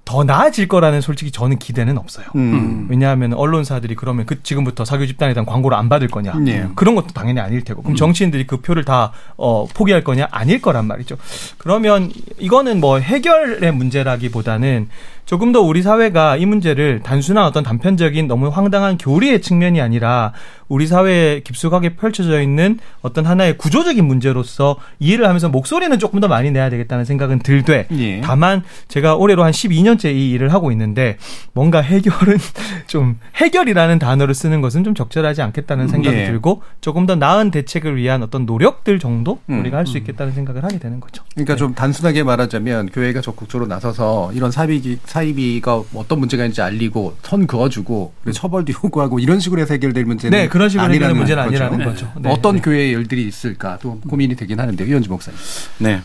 더 나아질 거라는 솔직히 저는 기대는 없어요. 음. 왜냐하면 언론사들이 그러면 그 지금부터 사교 집단에 대한 광고를 안 받을 거냐 예. 그런 것도 당연히 아닐 테고 그럼 정치인들이 그 표를 다 어, 포기할 거냐 아닐 거란 말이죠. 그러면 이거는 뭐 해결의 문제라기보다는 조금 더 우리 사회가 이 문제를 단순한 어떤 단편적인 너무 황당한 교리의 측면이 아니라 우리 사회에 깊숙하게 펼쳐져 있는 어떤 하나의 구조적인 문제로서 이해를 하면서 목소리는 조금 더 많이 내야 되겠다는 생각은 들되 예. 다만 제가 올해로 한 12년째 이 일을 하고 있는데 뭔가 해결은 *laughs* 좀 해결이라는 단어를 쓰는 것은 좀 적절하지 않겠다는 생각이 예. 들고 조금 더 나은 대책을 위한 어떤 노력들 정도 음. 우리가 할 수 있겠다는 생각을 하게 되는 거죠. 그러니까 좀 단순하게 말하자면 교회가 적극적으로 나서서 이런 사이비 사 이비가 어떤 문제가 있는지 알리고 선 그어주고 처벌도 *laughs* 요구하고 이런 식으로 해서 해결될 문제는 네, 그런 식으로 해결될 아니라는 문제는 거죠. 아니라는 거죠. 네, 어떤 네. 교회 일들이 있을까 또 고민이 되긴 하는데 위원지 목사님. 네.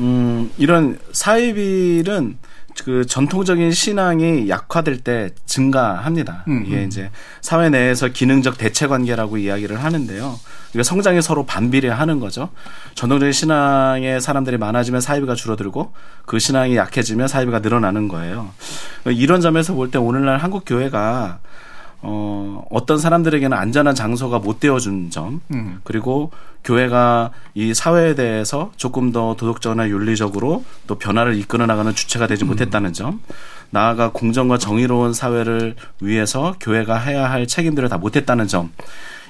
음, 이런 사이비는 그 전통적인 신앙이 약화될 때 증가합니다. 음, 이게 음. 이제 사회 내에서 기능적 대체 관계라고 이야기를 하는데요. 그러니까 성장이 서로 반비례하는 거죠. 전통적인 신앙의 사람들이 많아지면 사이비가 줄어들고 그 신앙이 약해지면 사이비가 늘어나는 거예요. 이런 점에서 볼 때 오늘날 한국 교회가 어, 어떤 사람들에게는 안전한 장소가 못 되어준 점, 음. 그리고 교회가 이 사회에 대해서 조금 더 도덕적이나 윤리적으로 또 변화를 이끌어 나가는 주체가 되지 못했다는 점, 나아가 공정과 정의로운 사회를 위해서 교회가 해야 할 책임들을 다 못했다는 점,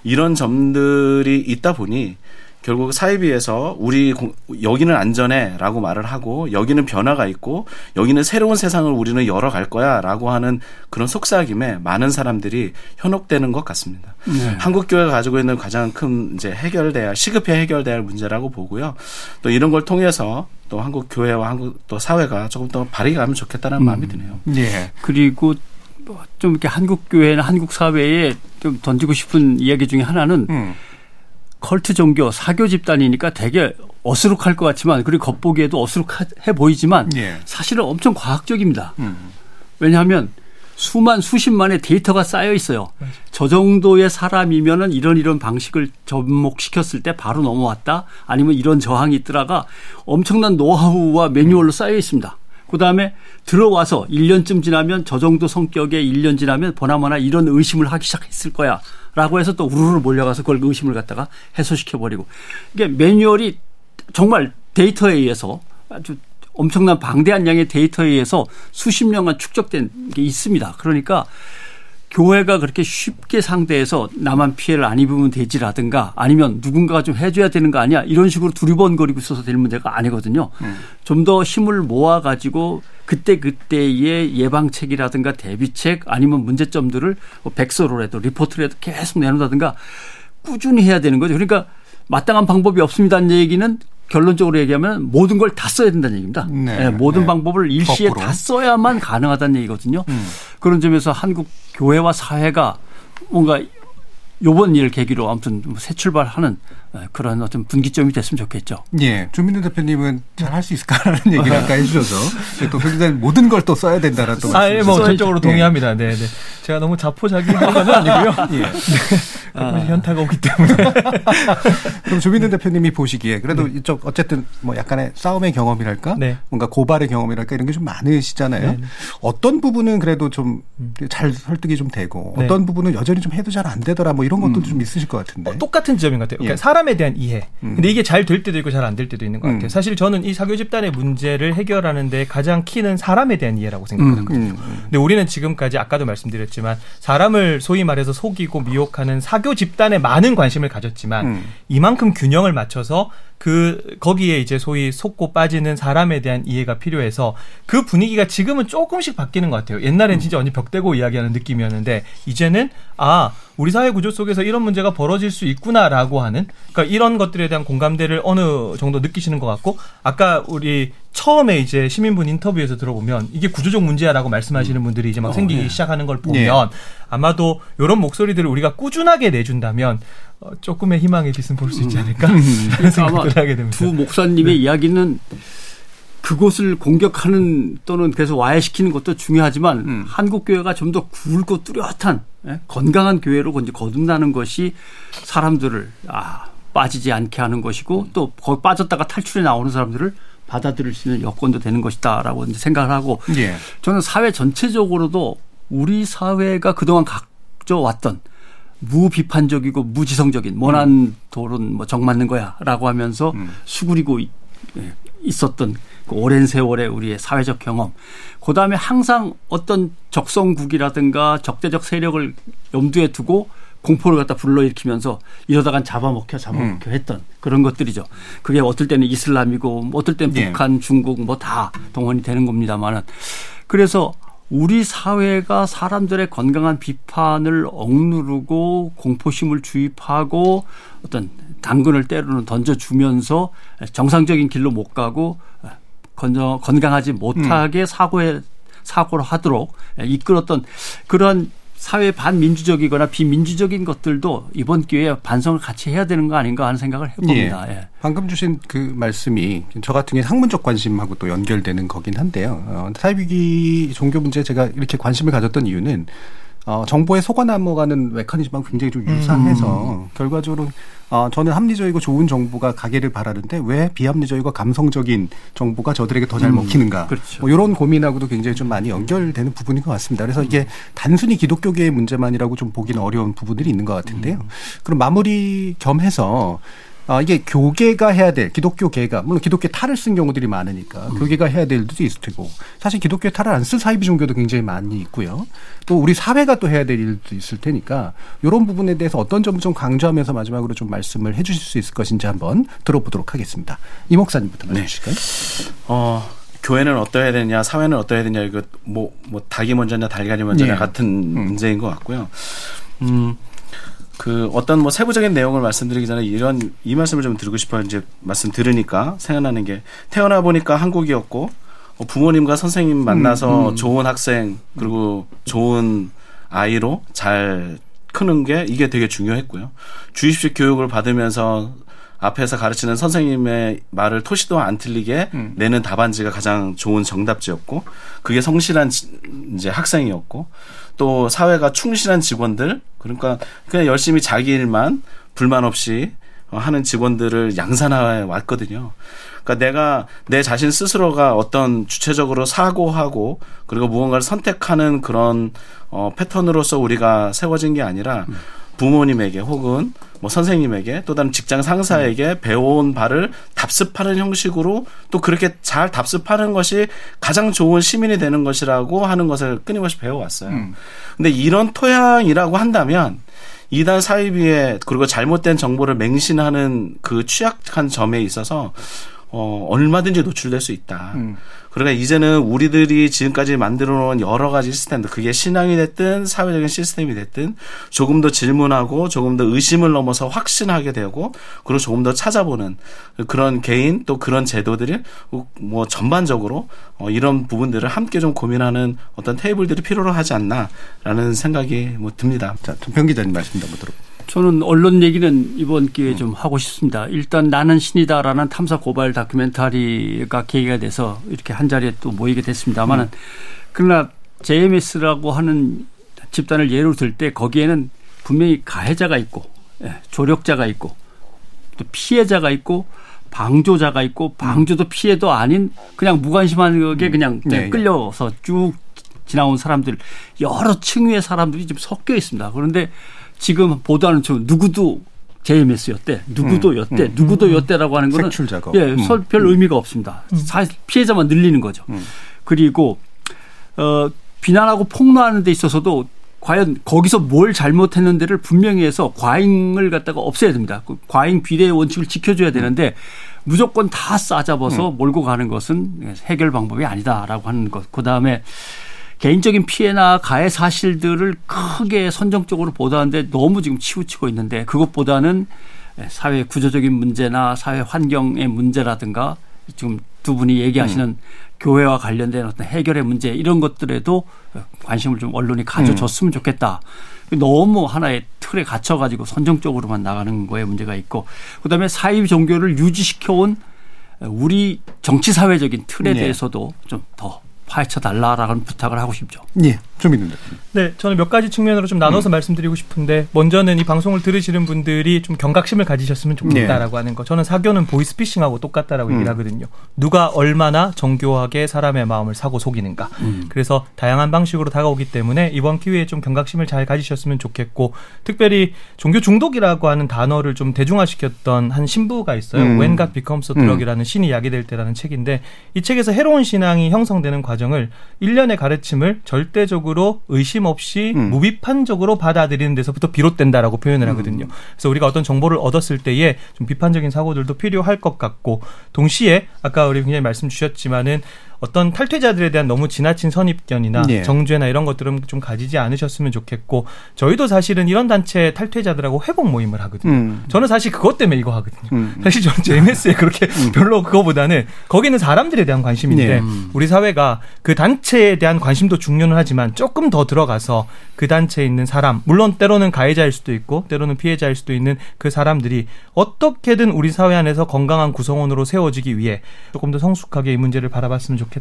이런 점들이 있다 보니 결국 사이비에서 우리 공- 여기는 안전해라고 말을 하고 여기는 변화가 있고 여기는 새로운 세상을 우리는 열어갈 거야라고 하는 그런 속삭임에 많은 사람들이 현혹되는 것 같습니다. 네. 한국 교회가 가지고 있는 가장 큰 이제 해결돼야 할 시급히 해결돼야 할 문제라고 보고요. 또 이런 걸 통해서 또 한국 교회와 한국 또 사회가 조금 더 발휘 가면 좋겠다는 마음이 드네요. 예. 그리고 뭐좀 이렇게 한국 교회나 한국 사회에 좀 던지고 싶은 이야기 중에 하나는 음. 컬트 종교 사교 집단이니까 되게 어수룩할 것 같지만 그리고 겉보기에도 어수룩해 보이지만 예. 사실은 엄청 과학적입니다. 음. 왜냐하면 수만 수십만의 데이터가 쌓여 있어요. 저 정도의 사람이면은 이런 이런 방식을 접목시켰을 때 바로 넘어왔다. 아니면 이런 저항이 있더라가 엄청난 노하우와 매뉴얼로 쌓여 있습니다. 그 다음에 들어와서 1년쯤 지나면 저 정도 성격의 1년 지나면 보나마나 이런 의심을 하기 시작했을 거야. 라고 해서 또 우르르 몰려가서 그걸 의심을 갖다가 해소시켜버리고. 이게 매뉴얼이 정말 데이터에 의해서 아주 엄청난 방대한 양의 데이터에 의해서 수십 년간 축적된 게 있습니다. 그러니까 교회가 그렇게 쉽게 상대해서 나만 피해를 안 입으면 되지라든가 아니면 누군가가 좀 해줘야 되는 거 아니야 이런 식으로 두리번거리고 있어서 될 문제가 아니거든요. 음. 좀더 힘을 모아가지고 그때 그때의 예방책이라든가 대비책 아니면 문제점들을 뭐 백서로라도 리포트라도 계속 내놓는다든가 꾸준히 해야 되는 거죠. 그러니까 마땅한 방법이 없습니다는 얘기는 결론적으로 얘기하면 모든 걸 다 써야 된다는 얘기입니다. 네. 예, 모든 네. 방법을 일시에 거꾸로. 다 써야만 가능하다는 얘기거든요. 음. 그런 점에서 한국 교회와 사회가 뭔가 요번 일 계기로 아무튼 뭐새 출발하는 예, 그런 어떤 분기점이 됐으면 좋겠죠. 예, 조민우 대표님은 잘 할 수 있을까라는 *laughs* 얘기를 아까 해주셔서 또 굉장히 모든 걸 또 써야 된다라는 또 아, 예, 뭐. 전적으로 예. 동의합니다. 네, 네. 제가 너무 자포자기한 건 아니고요. *laughs* 예. 가끔 현타가 오기 때문에. *laughs* 그럼 조민우 대표님이 보시기에 그래도 이쪽 어쨌든 뭐 약간의 싸움의 경험이랄까, 네. 뭔가 고발의 경험이랄까 이런 게 좀 많으시잖아요. 네, 네. 어떤 부분은 그래도 좀 잘 설득이 좀 되고 네. 어떤 부분은 여전히 좀 해도 잘 안 되더라 뭐 이런 것도 음. 좀 있으실 것 같은데. 어, 똑같은 지점인 것 같아요. 그러니까 예. 사람에 대한 이해. 음. 근데 이게 잘 될 때도 있고 잘 안 될 때도 있는 것 같아요. 음. 사실 저는 이 사교 집단의 문제를 해결하는데 가장 키는 사람에 대한 이해라고 생각하거든요. 음, 음. 근데 우리는 지금까지 아까도 말씀드렸지만 사람을 소위 말해서 속이고 미혹하는 사교 집단에 많은 관심을 가졌지만 음. 이만큼 균형을 맞춰서 그 거기에 이제 소위 속고 빠지는 사람에 대한 이해가 필요해서 그 분위기가 지금은 조금씩 바뀌는 것 같아요. 옛날엔 진짜 완전 벽대고 이야기하는 느낌이었는데 이제는 아 우리 사회 구조 속에서 이런 문제가 벌어질 수 있구나라고 하는 그러니까 이런 것들에 대한 공감대를 어느 정도 느끼시는 것 같고 아까 우리 처음에 이제 시민분 인터뷰에서 들어보면 이게 구조적 문제야라고 말씀하시는 분들이 이제 막 생기기 시작하는 걸 보면 아마도 이런 목소리들을 우리가 꾸준하게 내준다면 어, 조금의 희망의 빛은 볼 수 있지 않을까? 그런 아마 생각을 하게 됩니다. 두 목사님의 이야기는 그곳을 공격하는 또는 계속 와해시키는 것도 중요하지만 음. 한국 교회가 좀 더 굵고 뚜렷한 예? 건강한 교회로 이제 거듭나는 것이 사람들을 아, 빠지지 않게 하는 것이고 또 거기 빠졌다가 탈출해 나오는 사람들을 받아들일 수 있는 여건도 되는 것이다라고 이제 생각을 하고 예. 저는 사회 전체적으로도 우리 사회가 그동안 가져왔던 무비판적이고 무지성적인 모난 도론 뭐 정맞는 거야라고 하면서 음. 수그리고 있- 예, 있었던 그 오랜 세월의 우리의 사회적 경험. 그 다음에 항상 어떤 적성국이라든가 적대적 세력을 염두에 두고 공포를 갖다 불러일으키면서 이러다간 잡아먹혀 잡아먹혀 했던 그런 것들이죠. 그게 어떨 때는 이슬람이고 뭐 어떨 때는 예. 북한, 중국 뭐 다 동원이 되는 겁니다만은 그래서 우리 사회가 사람들의 건강한 비판을 억누르고 공포심을 주입하고 어떤 당근을 때로는 던져주면서 정상적인 길로 못 가고 건강, 건강하지 못하게 사고에 사고를 하도록 이끌었던 그런 사회 반민주적이거나 비민주적인 것들도 이번 기회에 반성을 같이 해야 되는 거 아닌가 하는 생각을 해봅니다. 예. 방금 주신 그 말씀이 저 같은 경우에 학문적 관심하고 또 연결되는 거긴 한데요. 어, 사회위기 종교 문제에 제가 이렇게 관심을 가졌던 이유는 어, 정보에 속아 넘어가는 메커니즘하고 굉장히 좀 유사해서 결과적으로 어, 저는 합리적이고 좋은 정보가 가기를 바라는데 왜 비합리적이고 감성적인 정보가 저들에게 더 잘 먹히는가. 그렇죠. 뭐 이런 고민하고도 굉장히 좀 많이 연결되는 부분인 것 같습니다. 그래서 이게 단순히 기독교계의 문제만이라고 좀 보기는 어려운 부분들이 있는 것 같은데요. 그럼 마무리 겸해서 아, 이게 교계가 해야 될, 기독교계가, 물론 기독교 탈을 쓴 경우들이 많으니까, 교계가 해야 될 일도 있을 테고, 사실 기독교 탈을 안 쓴 사이비 종교도 굉장히 많이 있고요. 또 우리 사회가 또 해야 될 일도 있을 테니까, 이런 부분에 대해서 어떤 점을 좀 강조하면서 마지막으로 좀 말씀을 해 주실 수 있을 것인지 한번 들어보도록 하겠습니다. 이 목사님부터 말해 주실까요? 어, 교회는 어떠해야 되냐, 사회는 어떠해야 되냐, 이거 뭐, 뭐, 닭이 먼저냐, 달걀이 먼저냐 예. 같은 문제인 것 같고요. 음, 그 어떤 뭐 세부적인 내용을 말씀드리기 전에 이런, 이 말씀을 좀 드리고 싶어요. 이제 말씀 들으니까 생각나는 게 태어나 보니까 한국이었고, 어, 부모님과 선생님 만나서 음. 좋은 학생, 그리고 좋은 아이로 잘 크는 게 이게 되게 중요했고요. 주입식 교육을 받으면서 앞에서 가르치는 선생님의 말을 토시도 안 틀리게 음. 내는 답안지가 가장 좋은 정답지였고 그게 성실한 지- 이제 학생이었고 또 사회가 충실한 직원들 그러니까 그냥 열심히 자기 일만 불만 없이 어, 하는 직원들을 양산해 왔거든요. 그러니까 내가 내 자신 스스로가 어떤 주체적으로 사고하고 그리고 무언가를 선택하는 그런 어 패턴으로서 우리가 세워진 게 아니라 부모님에게 혹은 뭐 선생님에게 또 다른 직장 상사에게 배워온 바를 답습하는 형식으로 또 그렇게 잘 답습하는 것이 가장 좋은 시민이 되는 것이라고 하는 것을 끊임없이 배워왔어요. 음. 근데 이런 토양이라고 한다면 이단 사이비에 그리고 잘못된 정보를 맹신하는 그 취약한 점에 있어서 어, 얼마든지 노출될 수 있다. 음. 그러니까 이제는 우리들이 지금까지 만들어 놓은 여러 가지 시스템들, 그게 신앙이 됐든 사회적인 시스템이 됐든 조금 더 질문하고 조금 더 의심을 넘어서 확신하게 되고 그리고 조금 더 찾아보는 그런 개인 또 그런 제도들이 뭐 전반적으로 어, 이런 부분들을 함께 좀 고민하는 어떤 테이블들이 필요로 하지 않나라는 생각이 뭐 듭니다. 자, 전평 기자님 말씀 한번 들어. 저는 언론 얘기는 이번 기회에 좀 하고 싶습니다. 일단 나는 신이다라는 탐사 고발 다큐멘터리가 계기가 돼서 이렇게 한 자리에 또 모이게 됐습니다만은 그러나 JMS라고 하는 집단을 예로 들 때 거기에는 분명히 가해자가 있고 예, 조력자가 있고 또 피해자가 있고 방조자가 있고 방조도 피해도 아닌 그냥 무관심하게 그냥 네, 끌려서 쭉 지나온 사람들 여러 층위의 사람들이 좀 섞여 있습니다. 그런데 지금 보도하는 저 누구도 JMS였대, 누구도 였대, 음. 누구도 였대라고 하는 거는 색출 작업. 예, 음. 설- 별 의미가 없습니다. 사실 피해자만 늘리는 거죠. 음. 그리고 어 비난하고 폭로하는 데 있어서도 과연 거기서 뭘 잘못했는데를 분명히 해서 과잉을 갖다가 없애야 됩니다. 그 과잉 비례의 원칙을 지켜줘야 되는데 무조건 다 싸잡아서 몰고 가는 것은 해결 방법이 아니다라고 하는 것. 그 다음에 개인적인 피해나 가해 사실들을 크게 선정적으로 보도하는데 너무 지금 치우치고 있는데 그것보다는 사회 구조적인 문제나 사회 환경의 문제라든가 지금 두 분이 얘기하시는 교회와 관련된 어떤 해결의 문제 이런 것들에도 관심을 좀 언론이 가져줬으면 좋겠다. 너무 하나의 틀에 갇혀가지고 선정적으로만 나가는 거에 문제가 있고 그다음에 사회 종교를 유지시켜온 우리 정치 사회적인 틀에 네. 대해서도 좀 더 파헤쳐 달라라는 부탁을 하고 싶죠. 예, 좀 있는데. 네, 저는 몇 가지 측면으로 좀 나눠서 말씀드리고 싶은데 먼저는 이 방송을 들으시는 분들이 좀 경각심을 가지셨으면 좋겠다라고 하는 거. 저는 사교는 보이스피싱하고 똑같다라고 얘기를 하거든요. 누가 얼마나 정교하게 사람의 마음을 사고 속이는가. 그래서 다양한 방식으로 다가오기 때문에 이번 기회에 좀 경각심을 잘 가지셨으면 좋겠고 특별히 종교 중독이라고 하는 단어를 좀 대중화시켰던 한 신부가 있어요. 음. When God Becomes a Drug이라는 신이 약이 될 때라는 책인데 이 책에서 해로운 신앙이 형성되는 과정을 일련의 가르침을 절대적으로 의심 없이 음. 무비판적으로 받아들이는 데서부터 비롯된다라고 표현을 하거든요. 그래서 우리가 어떤 정보를 얻었을 때에 좀 비판적인 사고들도 필요할 것 같고 동시에 아까 우리 굉장히 말씀 주셨지만은 어떤 탈퇴자들에 대한 너무 지나친 선입견이나 예. 정죄나 이런 것들은 좀 가지지 않으셨으면 좋겠고 저희도 사실은 이런 단체 탈퇴자들하고 회복 모임을 하거든요. 음. 저는 사실 그것 때문에 이거 하거든요. 음. 사실 저는 JMS에 그렇게 *laughs* 별로 그거보다는 거기는 사람들에 대한 관심인데 네. 우리 사회가 그 단체에 대한 관심도 중요는 하지만 조금 더 들어가서 그 단체에 있는 사람 물론 때로는 가해자일 수도 있고 때로는 피해자일 수도 있는 그 사람들이 어떻게든 우리 사회 안에서 건강한 구성원으로 세워지기 위해 조금 더 성숙하게 이 문제를 바라봤으면 좋겠다.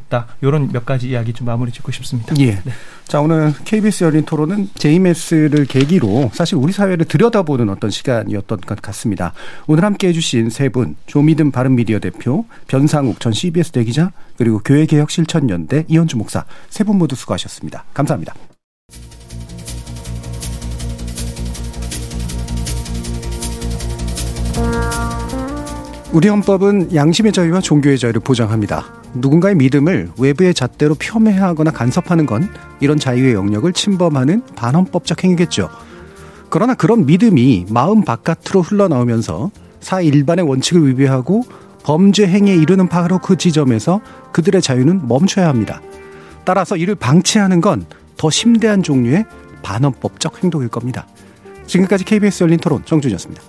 이런 몇 가지 이야기 좀 마무리 짓고 싶습니다. 예. 자, 오늘 KBS 열린 토론은 JMS를 계기로 사실 우리 사회를 들여다보는 어떤 시간이었던 것 같습니다. 오늘 함께 해 주신 세 분, 조미든 바른미디어 대표, 변상욱 전 CBS 대기자, 그리고 교회개혁실천연대 이현주 목사 세 분 모두 수고하셨습니다. 감사합니다. 우리 헌법은 양심의 자유와 종교의 자유를 보장합니다. 누군가의 믿음을 외부의 잣대로 폄훼하거나 간섭하는 건 이런 자유의 영역을 침범하는 반헌법적 행위겠죠. 그러나 그런 믿음이 마음 바깥으로 흘러나오면서 사회 일반의 원칙을 위배하고 범죄 행위에 이르는 바로 그 지점에서 그들의 자유는 멈춰야 합니다. 따라서 이를 방치하는 건 더 심대한 종류의 반헌법적 행동일 겁니다. 지금까지 KBS 열린 토론 정준이었습니다.